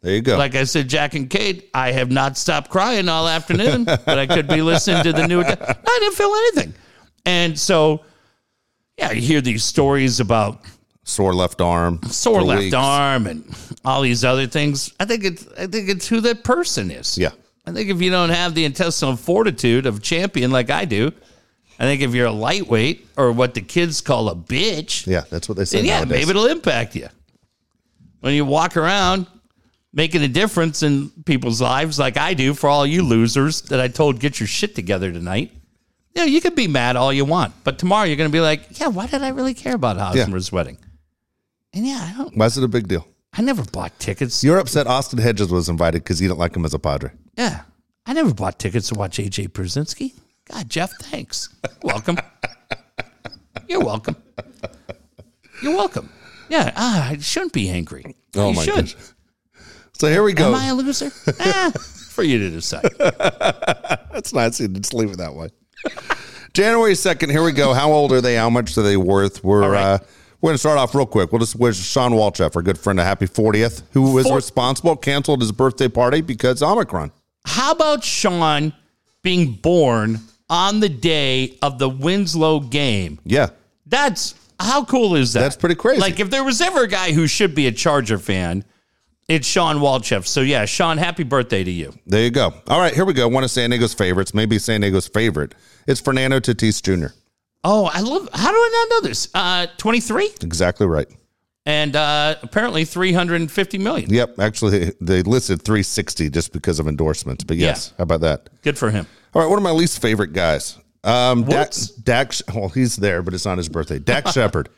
There you go. Like I said, Jack and Cade, I have not stopped crying all afternoon, but I could be listening to the new. I didn't feel anything. And so, yeah, you hear these stories about sore left arm. sore left weeks. arm and all these other things. I think it's I think it's who that person is. Yeah. I think if you don't have the intestinal fortitude of a champion like I do, I think if you're a lightweight or what the kids call a bitch, Yeah, that's what they say. yeah, nowadays. maybe it'll impact you. When you walk around making a difference in people's lives like I do for all you losers that I told get your shit together tonight. You know, you can be mad all you want, but tomorrow you're going to be like, yeah, why did I really care about Hosmer's wedding? And yeah, I don't. Why is it a big deal? I never bought tickets. You're upset Austin Hedges was invited because you didn't like him as a Padre. Yeah, I never bought tickets to watch AJ Pierzynski. God, Jeff, thanks. Welcome. You're welcome. You're welcome. Yeah, ah, I shouldn't be angry. Oh you my should. gosh. So here we go. Am I a loser? ah, for you to decide. That's nice. You just leave it that way. January 2nd, here we go. How old are they? How much are they worth? We're right. uh, we're going to start off real quick. We'll just wish Sean Walchef, our good friend, a happy 40th, who was Four- responsible, canceled his birthday party because Omicron. How about Sean being born on the day of the Winslow game? Yeah. That's how cool is that? That's pretty crazy. Like if there was ever a guy who should be a Charger fan, it's Sean Walchef. So yeah, Sean, happy birthday to you. There you go. All right, here we go. One of San Diego's favorites, maybe San Diego's favorite. It's Fernando Tatis Jr. Oh, I love. How do I not know this? Uh, twenty three Exactly right. And uh, apparently three hundred and fifty million. Yep. Actually, they listed 360 just because of endorsements. But yes, Yeah. how about that? Good for him. All right, one of my least favorite guys. Um, Dak, What? Dak, well, he's there, but it's not his birthday. Dak Shepard.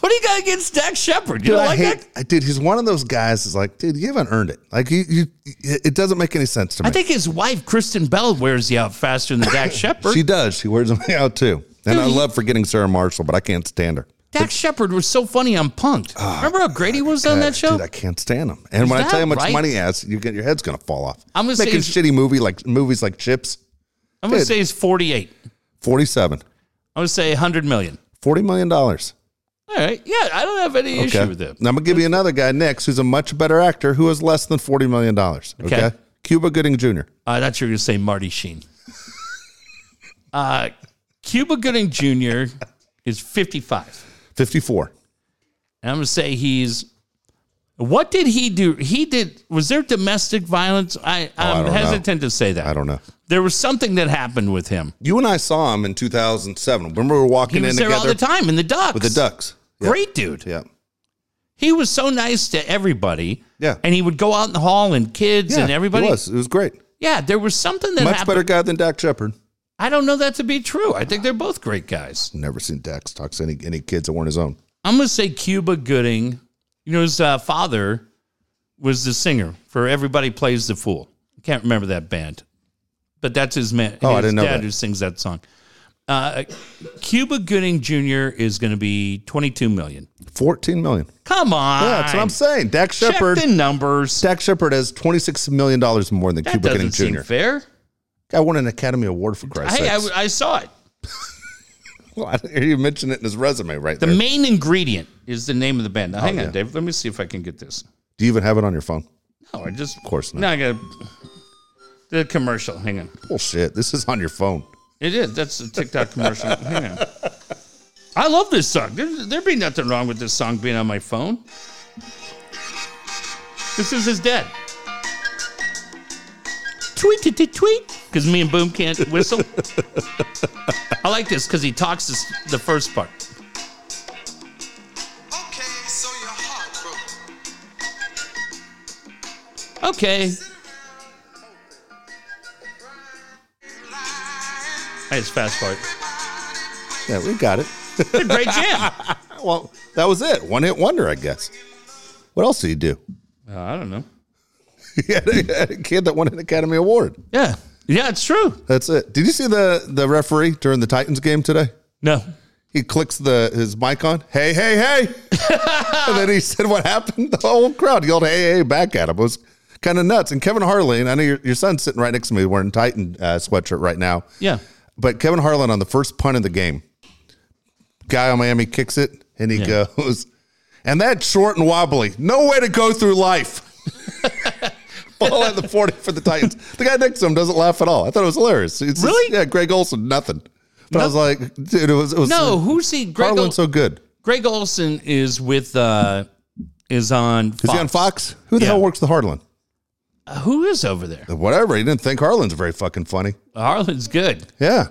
What do you got against Dax Shepard? You don't I like hate, that? Dude, he's one of those guys. Is like, dude, you haven't earned it. Like, you, you, it doesn't make any sense to me. I think his wife Kristen Bell wears you out faster than Dak Shepard. she does. She wears them out too. And Dude, I love forgetting Sarah Marshall, but I can't stand her. Dax Shepard was so funny on Punked. Remember how great he was on that show? Ah, Dude, I can't stand him. And when I tell you how much right? money he has, you get your head's gonna fall off. I'm gonna making he's- shitty movie like movies like Chips. I'm gonna Dude. say he's 48. Forty-seven. I'm gonna say 100 million. Forty million dollars. All right. Yeah, I don't have any issue with him. Now I'm gonna give you another guy next, who's a much better actor, who has less than forty million dollars. Okay? Okay. Cuba Gooding Jr. I thought you were gonna say Marty Sheen. Uh, Cuba Gooding Jr. is 55. Fifty-four. And I'm gonna say he's. What did he do? He did. Was there domestic violence? I, oh, I I'm don't know. hesitant to say that. I don't know. There was something that happened with him. You and I saw him in 2007. Remember we were He walking in was there all together the time in the Ducks. with the Ducks. Yeah. Great dude. Yeah. He was so nice to everybody. Yeah. And he would go out in the hall and kids Yeah, and everybody. It was. It was great. Yeah, there was something that Much happened. better guy than Dax Shepard. I don't know that to be true. I think they're both great guys. Never seen Dak talk to any any kids that weren't his own. I'm gonna say Cuba Gooding. You know, his uh, father was the singer for Everybody Plays the Fool. I can't remember that band, but that's his man. Oh, I his didn't know dad that. who sings that song. Uh, Cuba Gooding Jr. is going to be 22 million. 14 million. Come on. Yeah, that's what I'm saying. Dak Check Shepard. the numbers. Dax Shepard has 26 million dollars more than That Cuba Gooding doesn't seem Jr. fair. Guy won an Academy Award for Christ's Hey, I. I saw it. Well, I didn't hear you mention it in his resume right The there. main ingredient is the name of the band. Now, oh, hang yeah. on, Dave. Let me see if I can get this. Do you even have it on your phone? No, I just. Of course not. No, I got the commercial. Hang on. Bullshit. This is on your phone. It is. That's a TikTok commercial. Hang on. I love this song. There, there be nothing wrong with this song being on my phone. This is his dad. Tweet it, tweet, tweet. Because me and Boom can't whistle. I like this because he talks this, the first part. Okay, so your heart broke. Okay. I fast forward. Yeah, we got it. Great jam. Well, that was it. One hit wonder, I guess. What else did he do? Uh, I don't know. He had a, a kid that won an Academy Award. Yeah. Yeah, it's true. That's it. Did you see the the referee during the Titans game today? No. He clicks the his mic on. Hey, hey, hey! and then he said, "What happened?" The whole crowd yelled, "Hey, hey!" back at him. It was kind of nuts. And Kevin Harlan, I know your, your son's sitting right next to me wearing a Titan uh, sweatshirt right now. Yeah. But Kevin Harlan on the first punt of the game, guy on Miami kicks it, and he Yeah. goes, "And that's short and wobbly. No way to go through life." Ball at the forty for the Titans. The guy next to him doesn't laugh at all. I thought it was hilarious. It's just- Really? yeah, Greg Olsen, nothing. But I was like, dude, it was it was No, who's he? Greg, Harlan's Ol- so good. Greg Olsen is with uh is on Fox. Is he on Fox? Who the Yeah. hell works the Harlan? Uh, who is over there? Whatever. He didn't think Harlan's very fucking funny. Harlan's good. Yeah.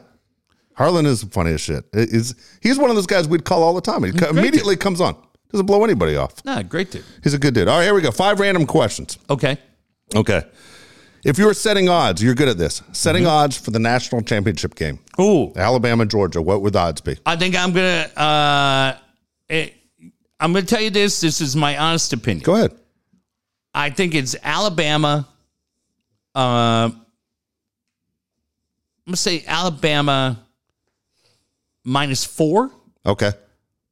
Harlan is funny as shit. It is he's one of those guys we'd call all the time. He great immediately comes on. Doesn't blow anybody off. Nah, great dude. He's a good dude. All right, here we go. Five random questions. Okay. Okay. If you were setting odds, you're good at this. Setting Mm-hmm. odds for the national championship game. Ooh. Alabama, Georgia. What would the odds be? I think I'm gonna uh eh, I'm gonna tell you this. This is my honest opinion. Go ahead. I think it's Alabama. Uh, I'm gonna say Alabama minus four, Okay.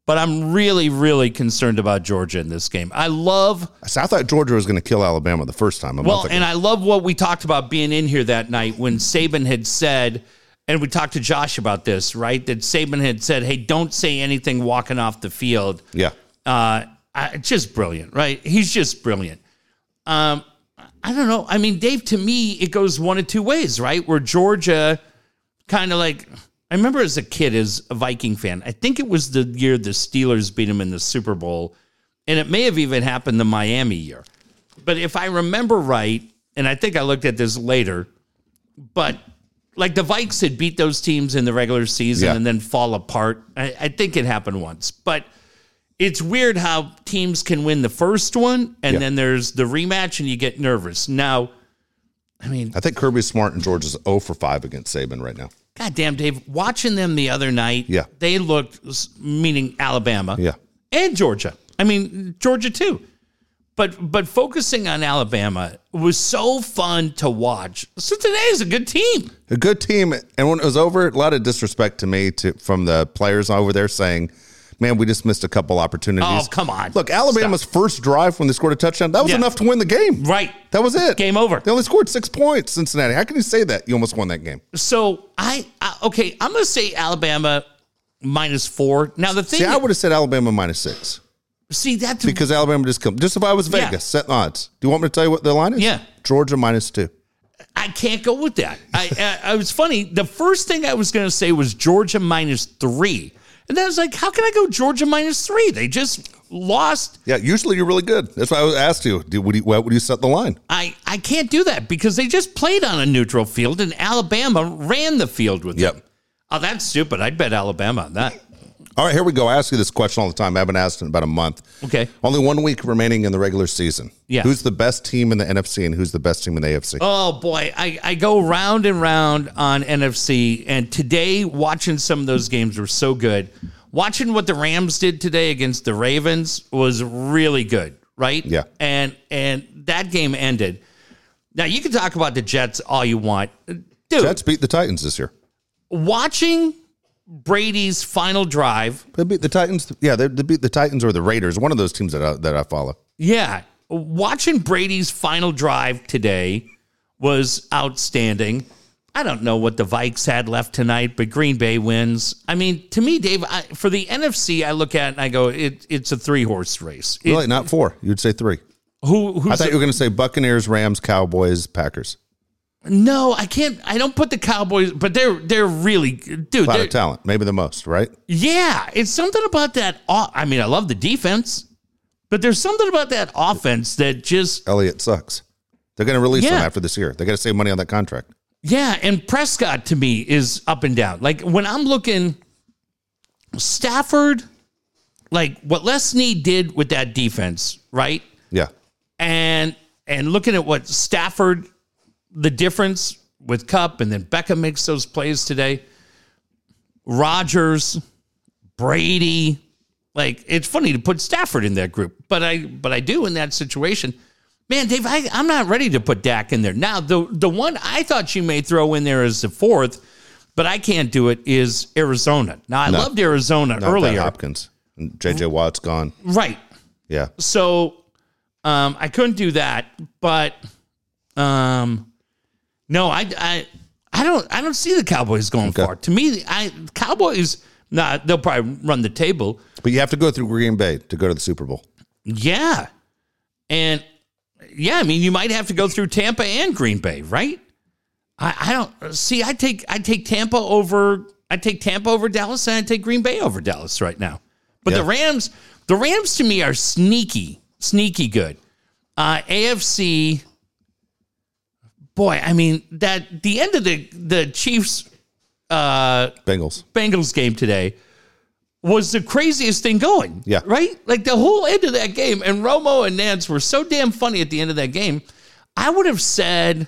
But I'm really, really concerned about Georgia in this game. I love So I thought Georgia was going to kill Alabama the first time. Well, and I love what we talked about being in here that night when Saban had said, and we talked to Josh about this, right? That Saban had said, "Hey, don't say anything walking off the field." yeah. uh, I, just brilliant, right? He's just brilliant. Um, I don't know. I mean, Dave, to me, it goes one of two ways, right? Where Georgia kind of like, I remember as a kid, as a Viking fan, I think it was the year the Steelers beat them in the Super Bowl, and it may have even happened the Miami year. But if I remember right, and I think I looked at this later, but like the Vikes had beat those teams in the regular season Yeah. and then fall apart. I, I think it happened once, but it's weird how teams can win the first one and Yeah. then there's the rematch and you get nervous. Now, I mean, I think Kirby Smart and George is 0 for 5 against Saban right now. Goddamn, Dave, watching them the other night, Yeah. they looked, meaning Alabama, Yeah. and Georgia. I mean, Georgia too. But but focusing on Alabama was so fun to watch. Cincinnati is a good team. A good team. And when it was over, a lot of disrespect to me to from the players over there saying, man, we just missed a couple opportunities. Oh, come on. Look, Alabama's first drive when they scored a touchdown, that was Yeah. enough to win the game. Right. That was it. Game over. They only scored six points, Cincinnati. How can you say that? You almost won that game. So I, I okay, I'm gonna say Alabama minus four. Now the thing See, I would have said Alabama minus six see that's because Alabama just come. Just if I was Yeah. Vegas, set odds. Do you want me to tell you what the line is? Yeah. Georgia minus two. I can't go with that. I, I, I was funny. The first thing I was going to say was Georgia minus three, and then I was like, "How can I go Georgia minus three? They just lost." Yeah, usually you're really good. That's why I was asked you. Do, would you what would you set the line? I I can't do that because they just played on a neutral field, and Alabama ran the field with Yep. them. Oh, that's stupid. I'd bet Alabama on that. All right, here we go. I ask you this question all the time. I haven't asked in about a month. Okay. Only one week remaining in the regular season. Yeah. Who's the best team in the NFC and who's the best team in the AFC? Oh boy, I, I go round and round on NFC, and today watching some of those games were so good. Watching what the Rams did today against the Ravens was really good, right? Yeah. And and that game ended. Now you can talk about the Jets all you want. dude, Jets beat the Titans this year. watching Brady's final drive. They beat the Titans. Yeah, they, beat the Titans or the Raiders. One of those teams that I, that I follow. Yeah, watching Brady's final drive today was outstanding. I don't know what the Vikes had left tonight, but Green Bay wins. I mean, to me, Dave, I, for the NFC, I look at it and I go, it, it's a three horse race. It- Really, not four. You'd say three. who, I thought you were going to say Buccaneers, Rams, Cowboys, Packers. No, I can't. I don't put the Cowboys, but they're they're really dude. A lot of talent, maybe the most, right? Yeah, it's something about that. I mean, I love the defense, but there's something about that offense that just Elliott sucks. They're going to release him after this year. They got to save money on that contract. Yeah, and Prescott to me is up and down. Like when I'm looking Stafford, like what Les Snead did with that defense, right? Yeah, And and looking at what Stafford, the difference with Kupp, and then Beckham makes those plays today. Rodgers, Brady, like it's funny to put Stafford in that group, but I but I do in that situation. Man, Dave, I, I'm not ready to put Dak in there. Now, the the one I thought you may throw in there as the fourth, but I can't do it is Arizona. Now, I No. loved Arizona earlier. Hopkins JJ Watt's gone. Right. Yeah, So um, I couldn't do that, but um, no, I, I I don't I don't see the Cowboys going far. To me, I Cowboys, nah, they'll probably run the table. but you have to go through Green Bay to go to the Super Bowl. Yeah, and yeah, I mean you might have to go through Tampa and Green Bay, right? I, I don't see. I take I take Tampa over. I take Tampa over Dallas, and I take Green Bay over Dallas right now. But the Rams, the Rams to me are sneaky, sneaky good. Uh, AFC, boy, I mean that the end of the the Chiefs uh, Bengals. Bengals game today was the craziest thing going. Yeah. Right? Like the whole end of that game, and Romo and Nantz were so damn funny at the end of that game. I would have said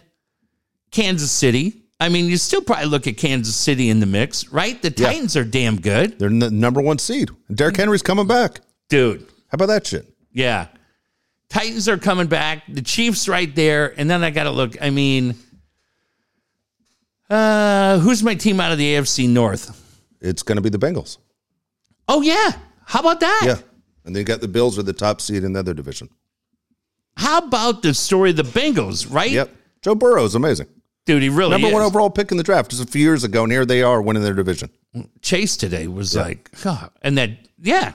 Kansas City. I mean, you still probably look at Kansas City in the mix, right? The Yeah. Titans are damn good. They're the number one seed. Derrick Henry's coming back. Dude, How about that shit? yeah. Titans are coming back. The Chiefs right there. And then I got to look. I mean, uh, who's my team out of the AFC North? It's going to be the Bengals. Oh, yeah. How about that? Yeah, and they got the Bills are the top seed in the other division. How about the story of the Bengals, right? Yep. Joe Burrow is amazing. Dude, he really Number is. one overall pick in the draft just a few years ago, and here they are winning their division. Chase today was like, God. and that, yeah.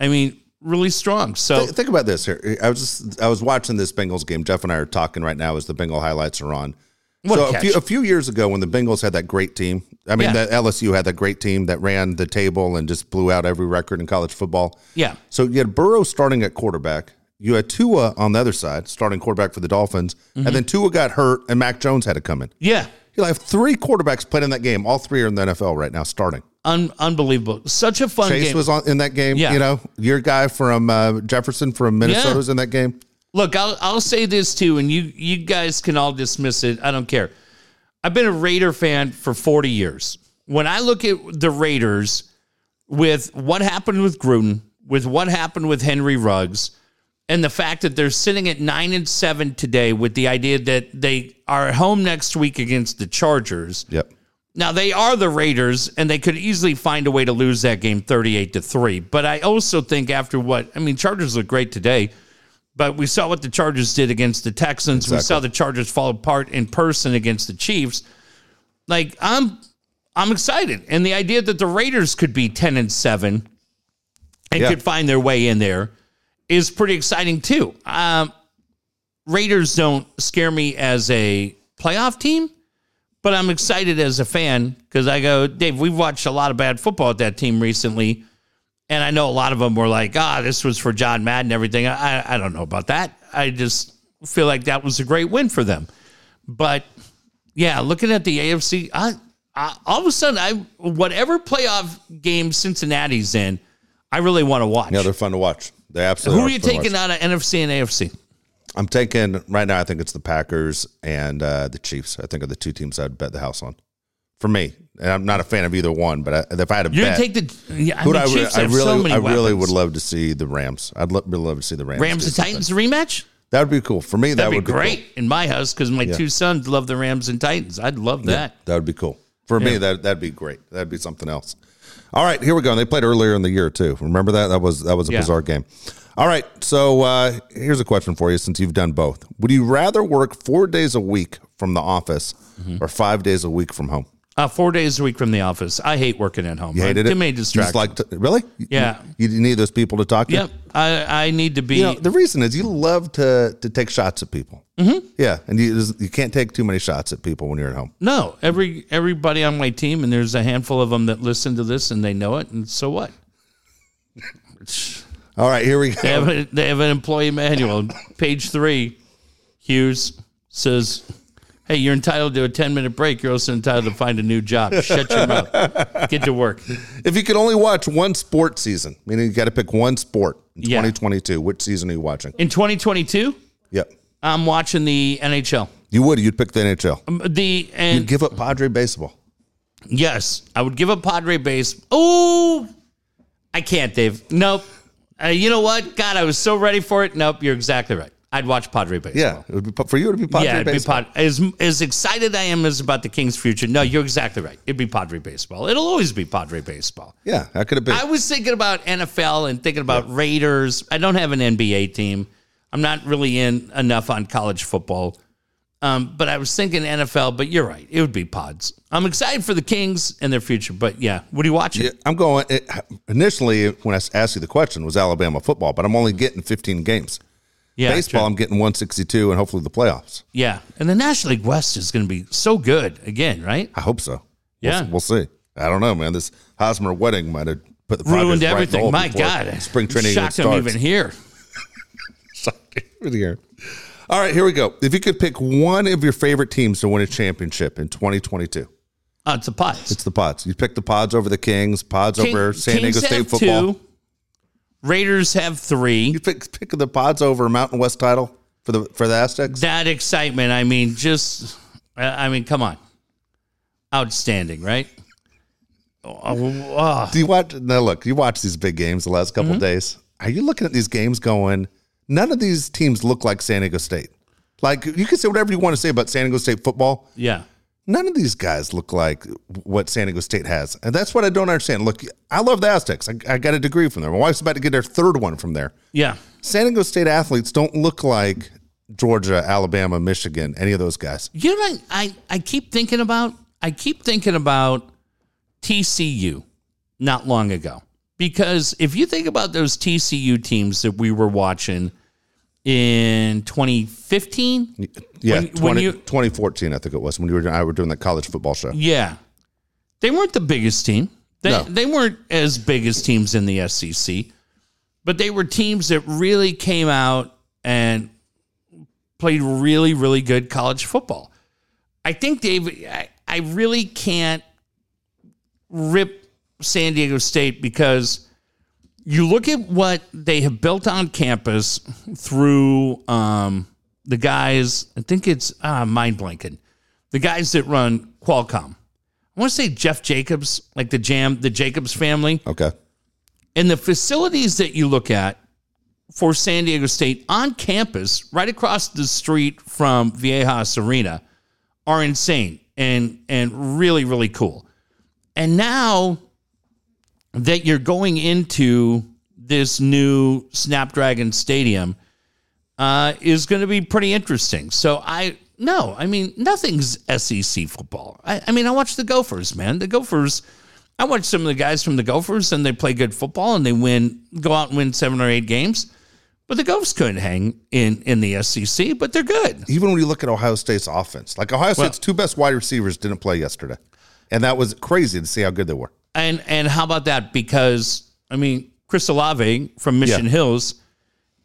I mean, really strong. So, Th- Think about this here. I was just I was watching this Bengals game. Jeff and I are talking right now as the Bengal highlights are on. What a so a catch. few, a few years ago, when the Bengals had that great team, I mean, Yeah. the LSU had that great team that ran the table and just blew out every record in college football. yeah. So you had Burrow starting at quarterback. You had Tua on the other side, starting quarterback for the Dolphins, Mm-hmm. and then Tua got hurt, and Mac Jones had to come in. Yeah. You'll have three quarterbacks playing in that game. All three are in the NFL right now, starting. Un- unbelievable. Such a fun Chase game. was on in that game. Yeah. You know, your guy from uh, Jefferson from Minnesota Yeah. was in that game. Look, I'll, I'll say this too, and you, you guys can all dismiss it. I don't care. I've been a Raider fan for 40 years. When I look at the Raiders with what happened with Gruden, with what happened with Henry Ruggs, and the fact that they're sitting at nine and seven today with the idea that they are at home next week against the Chargers. Yep. Now they are the Raiders, and they could easily find a way to lose that game thirty-eight to three. But I also think after what I mean, Chargers look great today, but we saw what the Chargers did against the Texans. We saw the Chargers fall apart in person against the Chiefs. Like I'm, I'm excited, and the idea that the Raiders could be ten and seven and Yeah. could find their way in there is pretty exciting too. Um, Raiders don't scare me as a playoff team, but I'm excited as a fan because I go, Dave, we've watched a lot of bad football at that team recently. And I know a lot of them were like, ah, this was for John Madden and everything. I, I don't know about that. I just feel like that was a great win for them. But yeah, looking at the AFC, I, I, all of a sudden, I whatever playoff game Cincinnati's in, I really want to watch. Yeah, they're fun to watch. They absolutely. Who are you taking out of NFC and AFC? I'm taking right now. I think it's the Packers and uh, the Chiefs. I think are the two teams I'd bet the house on. For me, and I'm not a fan of either one, but I, if I had a bet, gonna take the. Yeah, I mean, I, Chiefs I have really, so many I really would love to see the Rams. I'd lo- really love to see the Rams. Rams and. Titans rematch. That would be cool for me. that That'd would be be great Cool. in my house because my two sons love the Rams and Titans. I'd love that. That would be cool for me. That that'd be great. That'd be something else. All right, here we go. And they played earlier in the year too. Remember that? That was that was a Yeah. bizarre game. All right, so uh, here's a question for you. Since you've done both, would you rather work four days a week from the office Mm-hmm. or five days a week from home? Uh, four days a week from the office. I hate working at home. You hated Too it. many You just distractions. like to, really? Yeah. You, you need those people to talk to. Yep. I, I need to be. You know, the reason is you love to to take shots at people. Mm-hmm. Yeah, and you you can't take too many shots at people when you're at home. no, every everybody on my team, and there's a handful of them that listen to this and they know it, and so what? All right, here we They have, go. a, they have an employee manual. Page three, Hughes says, Hey, you're entitled to a 10 minute break. You're also entitled to find a new job. Shut your mouth. Get to work. If you could only watch one sport season, meaning you got to pick one sport in Yeah. 2022, which season are you watching? In 2022, Yep. I'm watching the NHL. You would. You'd pick the NHL. Um, The and You'd give up Padre baseball. yes, I would give up Padre base. Oh, I can't, Dave. Nope. Uh, you know what? God, I was so ready for it. Nope, you're exactly right. I'd watch Padre baseball. Yeah, it would be for you. It'd be Padre Baseball. yeah, it'd be baseball. pod, as as excited I am as about the Kings' future. No, you're exactly right. It'd be Padre baseball. It'll always be Padre baseball. yeah, that could have been. I was thinking about NFL and thinking about Raiders. I don't have an NBA team. I'm not really in enough on college football. Um, but I was thinking NFL, but you're right. It would be pods. I'm excited for the Kings and their future. But yeah, what are you watching? Yeah, I'm going. It, initially, when I asked you the question, was Alabama football, but I'm only getting 15 games. Yeah, Baseball, true. I'm getting 162, and hopefully the playoffs. Yeah. And the National League West is going to be so good again, right? I hope so. Yeah. we'll, we'll see. I don't know, man. This Hosmer wedding might have put the Ruined right everything. hole My God. spring training even Shocked I'm starts. even here. Over here. All right, here we go. If you could pick one of your favorite teams to win a championship in 2022, Oh, it's the pods. it's the Pods. You pick the Pods over the Kings, Pods King- over San Diego State football. two. Raiders have three. You pick pick the Pods over Mountain West title for the for the Aztecs. that excitement. I mean, just, I mean, come on. Outstanding, right? Oh, oh. Do you watch? Now look, you watch these big games the last Mm-hmm. couple days. Are you looking at these games going? None of these teams look like San Diego State. Like you can say whatever you want to say about San Diego State football. Yeah. None of these guys look like what San Diego State has, and that's what I don't understand. Look, I love the Aztecs. I, I got a degree from there. My wife's about to get her third one from there. Yeah. San Diego State athletes don't look like Georgia, Alabama, Michigan, any of those guys. You know what I, I keep thinking about? I keep thinking about TCU not long ago. Because if you think about those TCU teams that we were watching in 2015, Yeah, When- when you- 2014, I think it was when you were I were doing that college football show. yeah, they weren't the biggest team. They, No. they weren't as big as teams in the SEC, but they were teams that really came out and played really, really good college football. I think, Dave, I, I really can't rip San Diego State because you look at what they have built on campus through um, the guys, I think it's uh, mind blanking, the guys that run Qualcomm. I want to say Jeff Jacobs, like the Jam, the Jacobs family. Okay. And the facilities that you look at for San Diego State on campus, right across the street from Viejas Arena, are insane and and really really cool. And now that you're going into this new Snapdragon Stadium, uh, is going to be pretty interesting. So I no, I mean nothing's SEC football. I, I mean I watch the Gophers, man. The Gophers. I watch some of the guys from the Gophers, and they play good football, and they win, go out and win seven or eight games. But the Gophers couldn't hang in in the SEC, but they're good. Even when you look at Ohio State's offense, like Ohio State's two best wide receivers didn't play yesterday. And that was crazy to see how good they were. And and how about that? Because I mean, Chris Olave from Mission Yeah. Hills,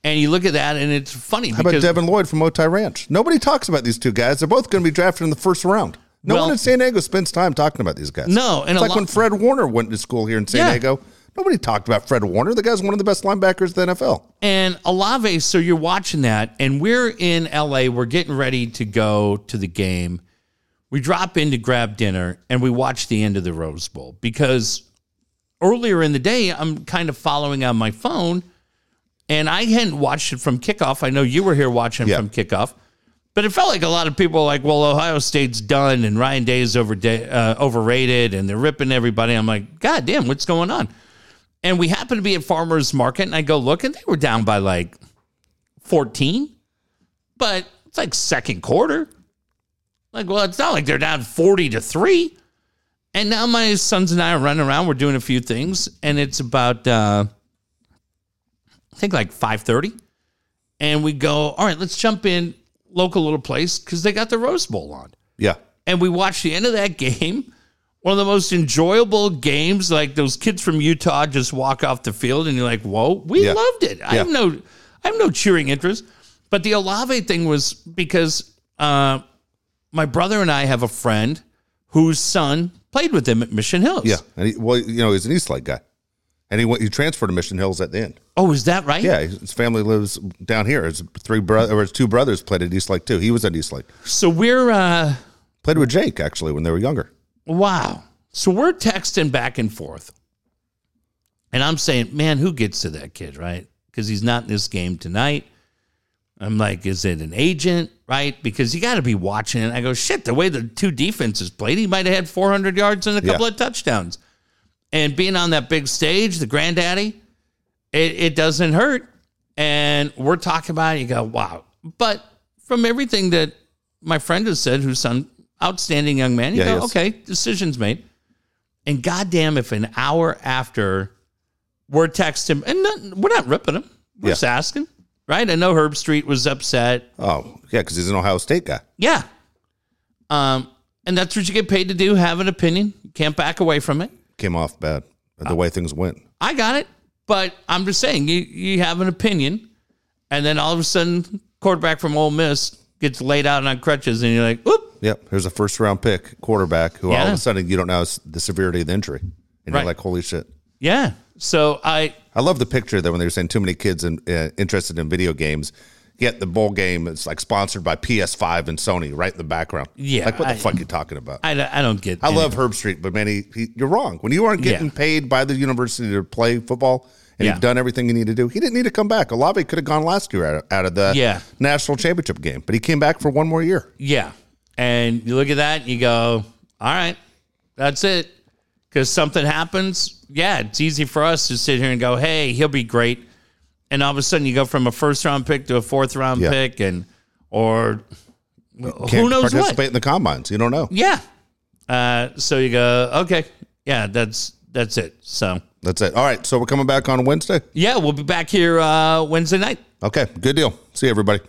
and you look at that, and it's funny How about Devin Lloyd from Otay Ranch? Nobody talks about these two guys. They're both going to be drafted in the first round. No Well- one in San Diego spends time talking about these guys. No, and it's like lot- when Fred Warner went to school here in San Yeah. Diego. Nobody talked about Fred Warner. The guy's one of the best linebackers in the NFL. And Olave, so you're watching that, and we're in LA. We're getting ready to go to the game. We drop in to grab dinner, and we watch the end of the Rose Bowl because earlier in the day, I'm kind of following on my phone, and I hadn't watched it from kickoff. I know you were here watching Yeah. from kickoff, but it felt like a lot of people were like, "Well, Ohio State's done, and Ryan Day is over uh, overrated, and they're ripping everybody." I'm like, "God damn, what's going on?" And we happened to be at Farmers Market, and I go look, and they were down by like 14, but it's like second quarter. Like, well, it's not like they're down 40 to three. And now my sons and I are running around. We're doing a few things, and it's about uh, I think like five thirty, and we go. All right, let's jump in local little place because they got the Rose Bowl on, Yeah. and we watched the end of that game. One of the most enjoyable games. Like those kids from Utah just walk off the field, and you're like, "Whoa, we Yeah. loved it." I have no, I have no cheering interest. But the Olave thing was because uh, my brother and I have a friend whose son played with him at Mission Hills. Yeah. And he, well, you know, he's an Eastlake guy. And he went, he transferred to Mission Hills at the end. Oh, is that right? Yeah. His family lives down here. His three brothers, or his two brothers played at Eastlake too. He was at Eastlake. So we're uh Played with Jake actually when they were younger. wow. So we're texting back and forth. And I'm saying, man, who gets to that kid, right? Because he's not in this game tonight. I'm like, is it an agent, right? Because you got to be watching it. I go, shit, the way the two defenses played, he might have had 400 yards and a couple Yeah. of touchdowns. And being on that big stage, the granddaddy, it, it doesn't hurt. And we're talking about it. You go, wow. But from everything that my friend has said, who's an outstanding young man, you Yeah, go, is. okay, decisions made. And goddamn, if an hour after we're texting and not, we're not ripping him, we're Yeah. just asking, right? I know Herbstreit was upset. Oh, yeah, because he's an Ohio State guy. Yeah. Um, and that's what you get paid to do, have an opinion. You can't back away from it. Came off bad. Uh, The way things went. I got it. But I'm just saying, you, you have an opinion, and then all of a sudden, quarterback from Ole Miss gets laid out on crutches, and you're like, oop. Yep. Here's a first round pick quarterback who all of a sudden you don't know the severity of the injury. And Right. you're like, holy shit. Yeah. So I, I love the picture that when they were saying too many kids in, uh, interested in video games, yet the bowl game is like sponsored by PS5 and Sony right in the background. Yeah, Like, what the I- fuck are you talking about? I, I, don't- I get any- love Herbstreit, but man, he, he, you're wrong. When you aren't getting Yeah. paid by the university to play football and Yeah. you've done everything you need to do, he didn't need to come back. Olave could have gone last year out of, out of the Yeah. national championship game, but he came back for one more year. Yeah. And you look at that and you go, all right, that's it. Because something happens. Yeah, it's easy for us to sit here and go, hey, he'll be great. And all of a sudden you go from a first round pick to a fourth round Yeah. pick and, or who knows participate what? in the combines. You don't know. Yeah. Uh, so you go, okay, yeah, that's that's it. So That's it. All right. So we're coming back on Wednesday. yeah, we'll be back here uh, Wednesday night. Okay. Good deal. See you, everybody.